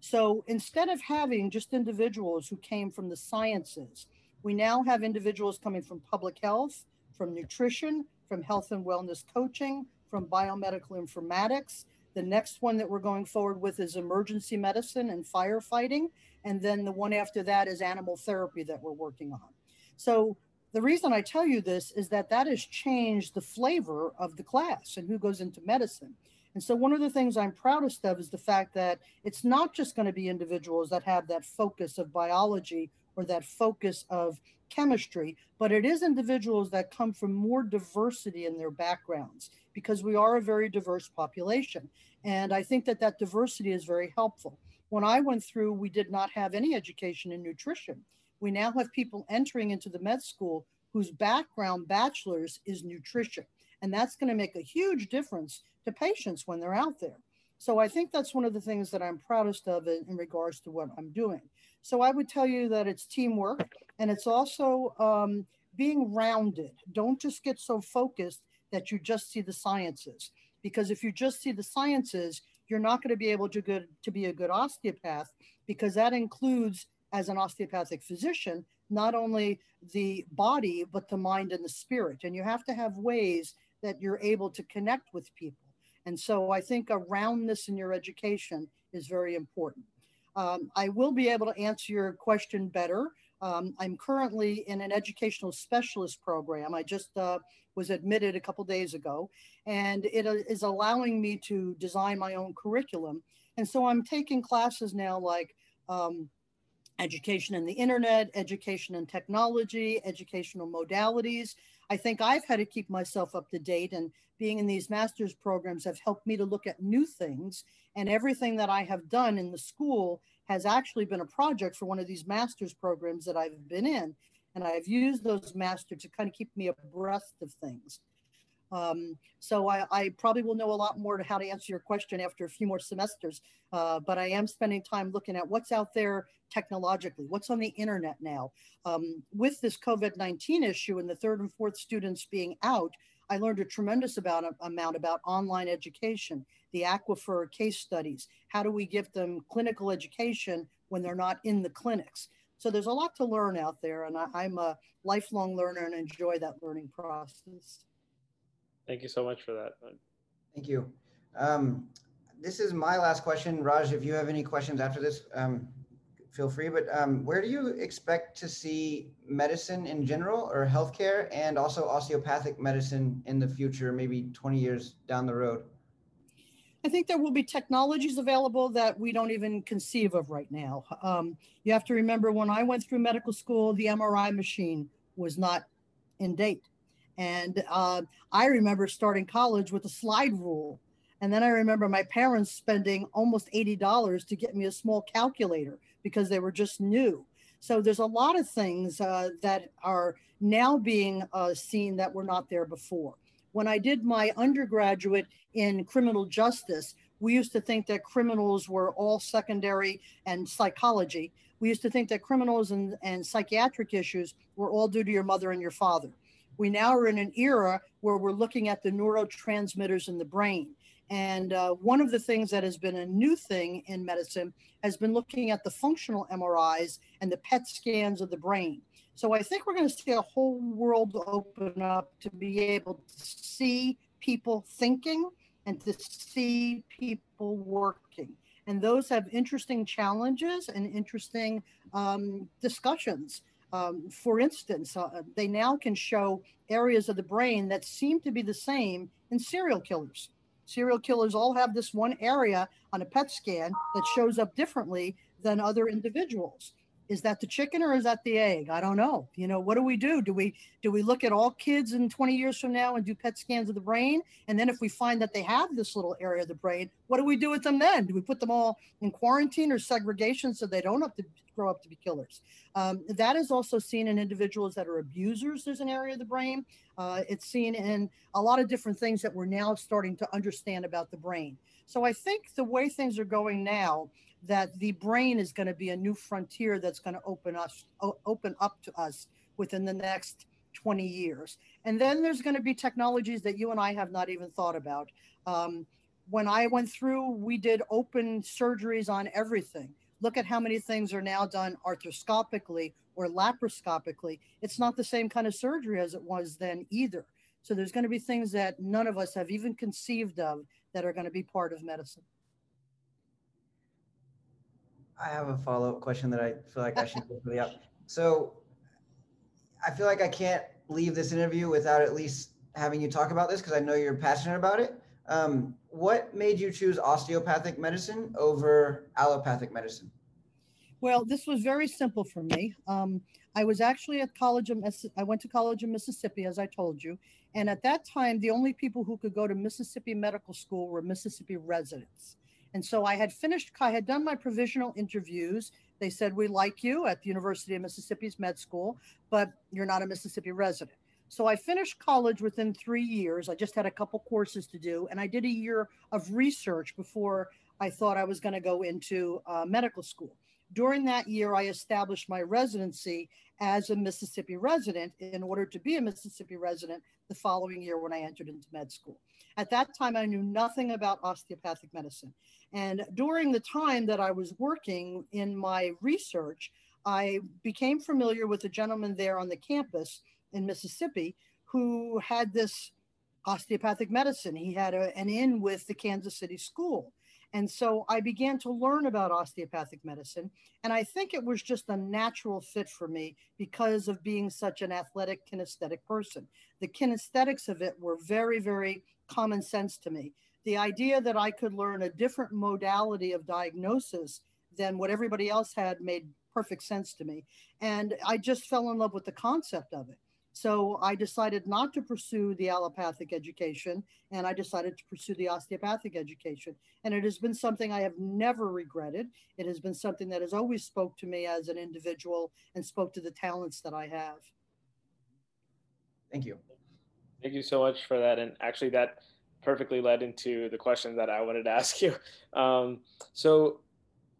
So instead of having just individuals who came from the sciences, we now have individuals coming from public health, from nutrition, from health and wellness coaching, from biomedical informatics, the next one that we're going forward with is emergency medicine and firefighting. And then the one after that is animal therapy that we're working on. So the reason I tell you this is that that has changed the flavor of the class and who goes into medicine. And so one of the things I'm proudest of is the fact that it's not just going to be individuals that have that focus of biology or that focus of chemistry, but it is individuals that come from more diversity in their backgrounds because we are a very diverse population. And I think that that diversity is very helpful. When I went through, we did not have any education in nutrition. We now have people entering into the med school whose background bachelor's is nutrition. And that's going to make a huge difference to patients when they're out there. So I think that's one of the things that I'm proudest of in, in regards to what I'm doing. So I would tell you that it's teamwork and it's also um, being rounded. Don't just get so focused that you just see the sciences. Because if you just see the sciences, you're not going to be able to good to be a good osteopath because that includes as an osteopathic physician not only the body but the mind and the spirit. And you have to have ways that you're able to connect with people. And so i think a roundness in your education is very important. Um, i will be able to answer your question better um, I'm currently in an educational specialist program. I just uh, was admitted a couple days ago, and it uh, allowing me to design my own curriculum. And so I'm taking classes now like um, education in the internet, education in technology, educational modalities. I think I've had to keep myself up to date, and being in these master's programs have helped me to look at new things. And everything that I have done in the school has actually been a project for one of these master's programs that I've been in. And I've used those masters to kind of keep me abreast of things. Um, so I, I, probably will know a lot more to how to answer your question after a few more semesters. Uh, but I am spending time looking at what's out there technologically, what's on the internet now. Um, with this COVID-19 issue and the third and fourth students being out, I learned a tremendous amount, amount about online education, the aquifer case studies. How do we give them clinical education when they're not in the clinics? So there's a lot to learn out there, and I, I'm a lifelong learner and enjoy that learning process. Thank you so much for that. Thank you. Um, this is my last question. Raj, if you have any questions after this, um, feel free. But um, where do you expect to see medicine in general or healthcare and also osteopathic medicine in the future, maybe 20 years down the road? I think there will be technologies available that we don't even conceive of right now. Um, you have to remember when I went through medical school, the MRI machine was not in date. And uh, I remember starting college with a slide rule. And then I remember my parents spending almost $80 to get me a small calculator because they were just new. So there's a lot of things uh, that are now being uh, seen that were not there before. When I did my undergraduate in criminal justice, we used to think that criminals were all secondary and psychology. We used to think that criminals and, and psychiatric issues were all due to your mother and your father. We now are in an era where we're looking at the neurotransmitters in the brain. And uh, one of the things that has been a new thing in medicine has been looking at the functional MRIs and the PET scans of the brain. So I think we're going to see a whole world open up to be able to see people thinking and to see people working. And those have interesting challenges and interesting um, discussions. Um, for instance, uh, they now can show areas of the brain that seem to be the same in serial killers. Serial killers all have this one area on a PET scan that shows up differently than other individuals is that the chicken or is that the egg? I don't know. You know what do we do? Do we do we look at all kids in 20 years from now and do pet scans of the brain? And then if we find that they have this little area of the brain what do we do with them then? Do we put them all in quarantine or segregation so they don't have to grow up to be killers? Um, that is also seen in individuals that are abusers. There's an area of the brain. Uh, it's seen in a lot of different things that we're now starting to understand about the brain. So i think the way things are going now that the brain is going to be a new frontier that's going to open us open up to us within the next 20 years. And then there's going to be technologies that you and i have not even thought about. Um, when i went through we did open surgeries on everything. Look at how many things are now done arthroscopically or laparoscopically. It's not the same kind of surgery as it was then either. So there's going to be things that none of us have even conceived of that are going to be part of medicine I have a follow up question that I feel like I should the up. So I feel like I can't leave this interview without at least having you talk about this because I know you're passionate about it. Um, what made you choose osteopathic medicine over allopathic medicine? Well, this was very simple for me. Um, I was actually at college of I went to college in Mississippi, as I told you, and at that time, the only people who could go to Mississippi Medical School were Mississippi residents. And so I had finished, I had done my provisional interviews. They said, We like you at the University of Mississippi's med school, but you're not a Mississippi resident. So I finished college within three years. I just had a couple courses to do, and I did a year of research before I thought I was going to go into uh, medical school. During that year, I established my residency as a Mississippi resident in order to be a Mississippi resident the following year when I entered into med school. At that time, I knew nothing about osteopathic medicine. And during the time that I was working in my research, I became familiar with a gentleman there on the campus in Mississippi who had this osteopathic medicine. He had a, an in with the Kansas City School. And so I began to learn about osteopathic medicine. And I think it was just a natural fit for me because of being such an athletic, kinesthetic person. The kinesthetics of it were very, very common sense to me the idea that I could learn a different modality of diagnosis than what everybody else had made perfect sense to me. And I just fell in love with the concept of it. So I decided not to pursue the allopathic education and I decided to pursue the osteopathic education. And it has been something I have never regretted. It has been something that has always spoke to me as an individual and spoke to the talents that I have. Thank you. Thank you so much for that. And actually that perfectly led into the question that I wanted to ask you. Um, so,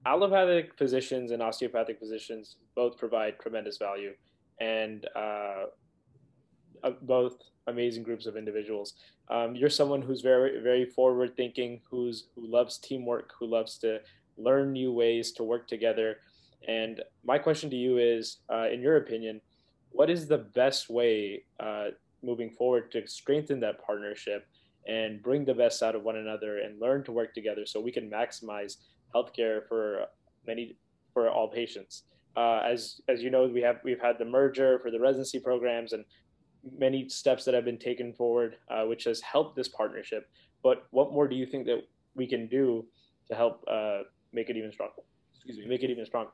allopathic physicians and osteopathic physicians both provide tremendous value, and uh, uh, both amazing groups of individuals. Um, you're someone who's very, very forward thinking, who's who loves teamwork, who loves to learn new ways to work together. And my question to you is, uh, in your opinion, what is the best way uh, moving forward to strengthen that partnership and bring the best out of one another and learn to work together so we can maximize healthcare for many for all patients. Uh, as as you know, we have we've had the merger for the residency programs and many steps that have been taken forward, uh, which has helped this partnership. But what more do you think that we can do to help uh, make it even stronger? Excuse me, make it even stronger.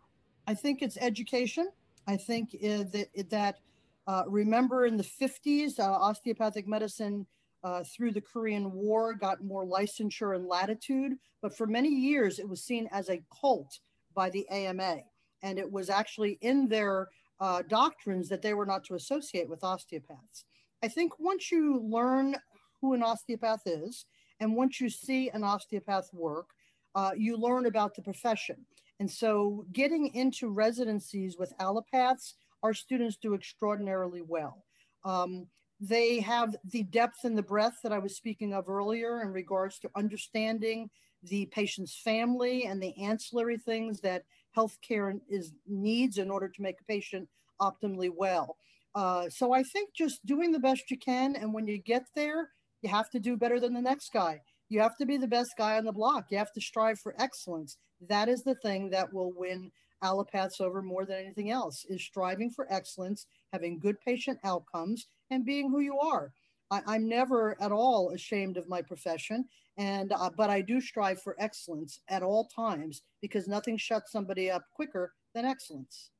I think it's education. I think uh, that that uh, remember in the 50s, uh, osteopathic medicine uh, through the Korean War got more licensure and latitude, but for many years it was seen as a cult by the AMA, and it was actually in their uh, doctrines that they were not to associate with osteopaths. I think once you learn who an osteopath is, and once you see an osteopath work, uh, you learn about the profession. And so getting into residencies with allopaths, our students do extraordinarily well. Um, they have the depth and the breadth that I was speaking of earlier in regards to understanding the patient's family and the ancillary things that healthcare is needs in order to make a patient optimally well. Uh, so I think just doing the best you can, and when you get there, you have to do better than the next guy. You have to be the best guy on the block. You have to strive for excellence. That is the thing that will win allopaths over more than anything else is striving for excellence, having good patient outcomes, and being who you are. I, am never at all ashamed of my profession, and uh, but I do strive for excellence at all times because nothing shuts somebody up quicker than excellence.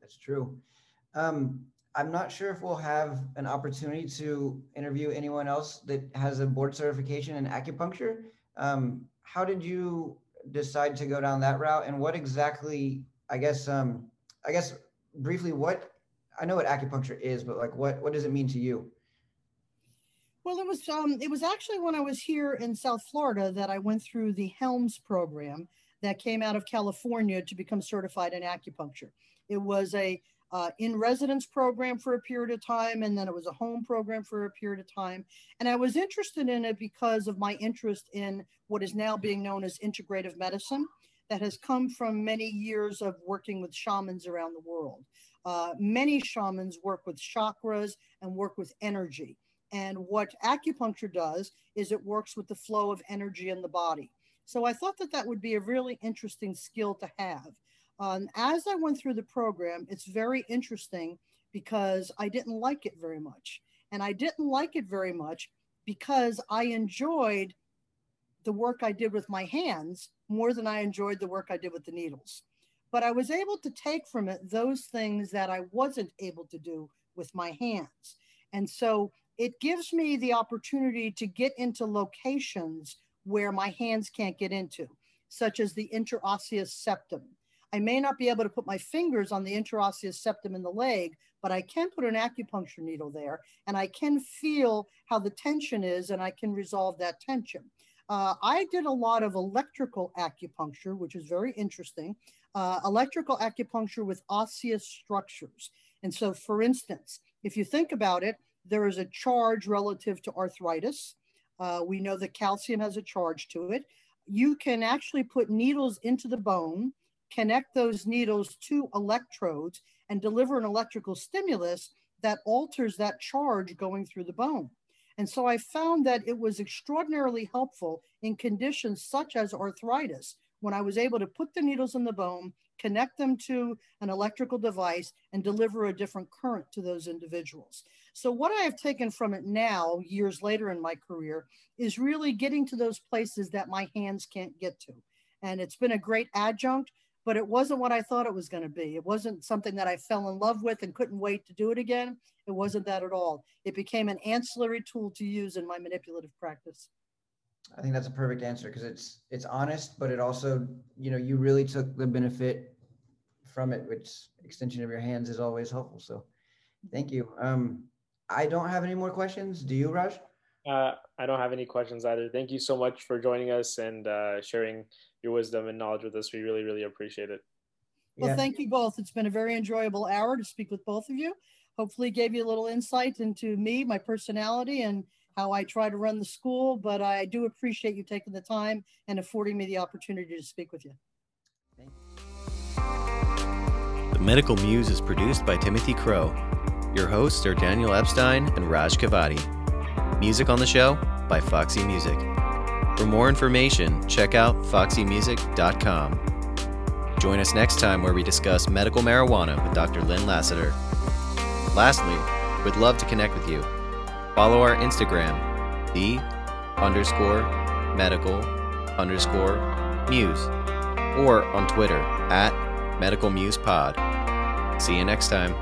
That's true. Um, I'm not sure if we'll have an opportunity to interview anyone else that has a board certification in acupuncture. Um, how did you decide to go down that route, and what exactly? I guess. Um, I guess briefly, what I know what acupuncture is, but like, what what does it mean to you? Well, it was um, it was actually when I was here in South Florida that I went through the Helms program that came out of California to become certified in acupuncture. It was a uh, in residence program for a period of time, and then it was a home program for a period of time. And I was interested in it because of my interest in what is now being known as integrative medicine, that has come from many years of working with shamans around the world. Uh, many shamans work with chakras and work with energy. And what acupuncture does is it works with the flow of energy in the body. So I thought that that would be a really interesting skill to have. Um, as I went through the program, it's very interesting because I didn't like it very much. And I didn't like it very much because I enjoyed the work I did with my hands more than I enjoyed the work I did with the needles. But I was able to take from it those things that I wasn't able to do with my hands. And so it gives me the opportunity to get into locations where my hands can't get into, such as the interosseous septum, I may not be able to put my fingers on the interosseous septum in the leg, but I can put an acupuncture needle there and I can feel how the tension is and I can resolve that tension. Uh, I did a lot of electrical acupuncture, which is very interesting. Uh, electrical acupuncture with osseous structures. And so, for instance, if you think about it, there is a charge relative to arthritis. Uh, we know that calcium has a charge to it. You can actually put needles into the bone connect those needles to electrodes and deliver an electrical stimulus that alters that charge going through the bone. And so I found that it was extraordinarily helpful in conditions such as arthritis when I was able to put the needles in the bone, connect them to an electrical device, and deliver a different current to those individuals. So, what I have taken from it now, years later in my career, is really getting to those places that my hands can't get to. And it's been a great adjunct but it wasn't what I thought it was going to be. It wasn't something that I fell in love with and couldn't wait to do it again. It wasn't that at all. It became an ancillary tool to use in my manipulative practice. I think that's a perfect answer because it's it's honest, but it also, you know, you really took the benefit from it, which extension of your hands is always helpful. So thank you. Um, I don't have any more questions. Do you, Raj? Uh, I don't have any questions either. Thank you so much for joining us and uh, sharing your wisdom and knowledge with us. We really, really appreciate it. Well, yeah. thank you both. It's been a very enjoyable hour to speak with both of you. Hopefully, gave you a little insight into me, my personality, and how I try to run the school. But I do appreciate you taking the time and affording me the opportunity to speak with you. Thank you. The Medical Muse is produced by Timothy Crowe. Your hosts are Daniel Epstein and Raj Kavadi. Music on the show by Foxy Music. For more information, check out foximusic.com. Join us next time where we discuss medical marijuana with Dr. Lynn Lassiter. Lastly, we'd love to connect with you. Follow our Instagram, the underscore medical underscore muse, or on Twitter at Medical Muse Pod. See you next time.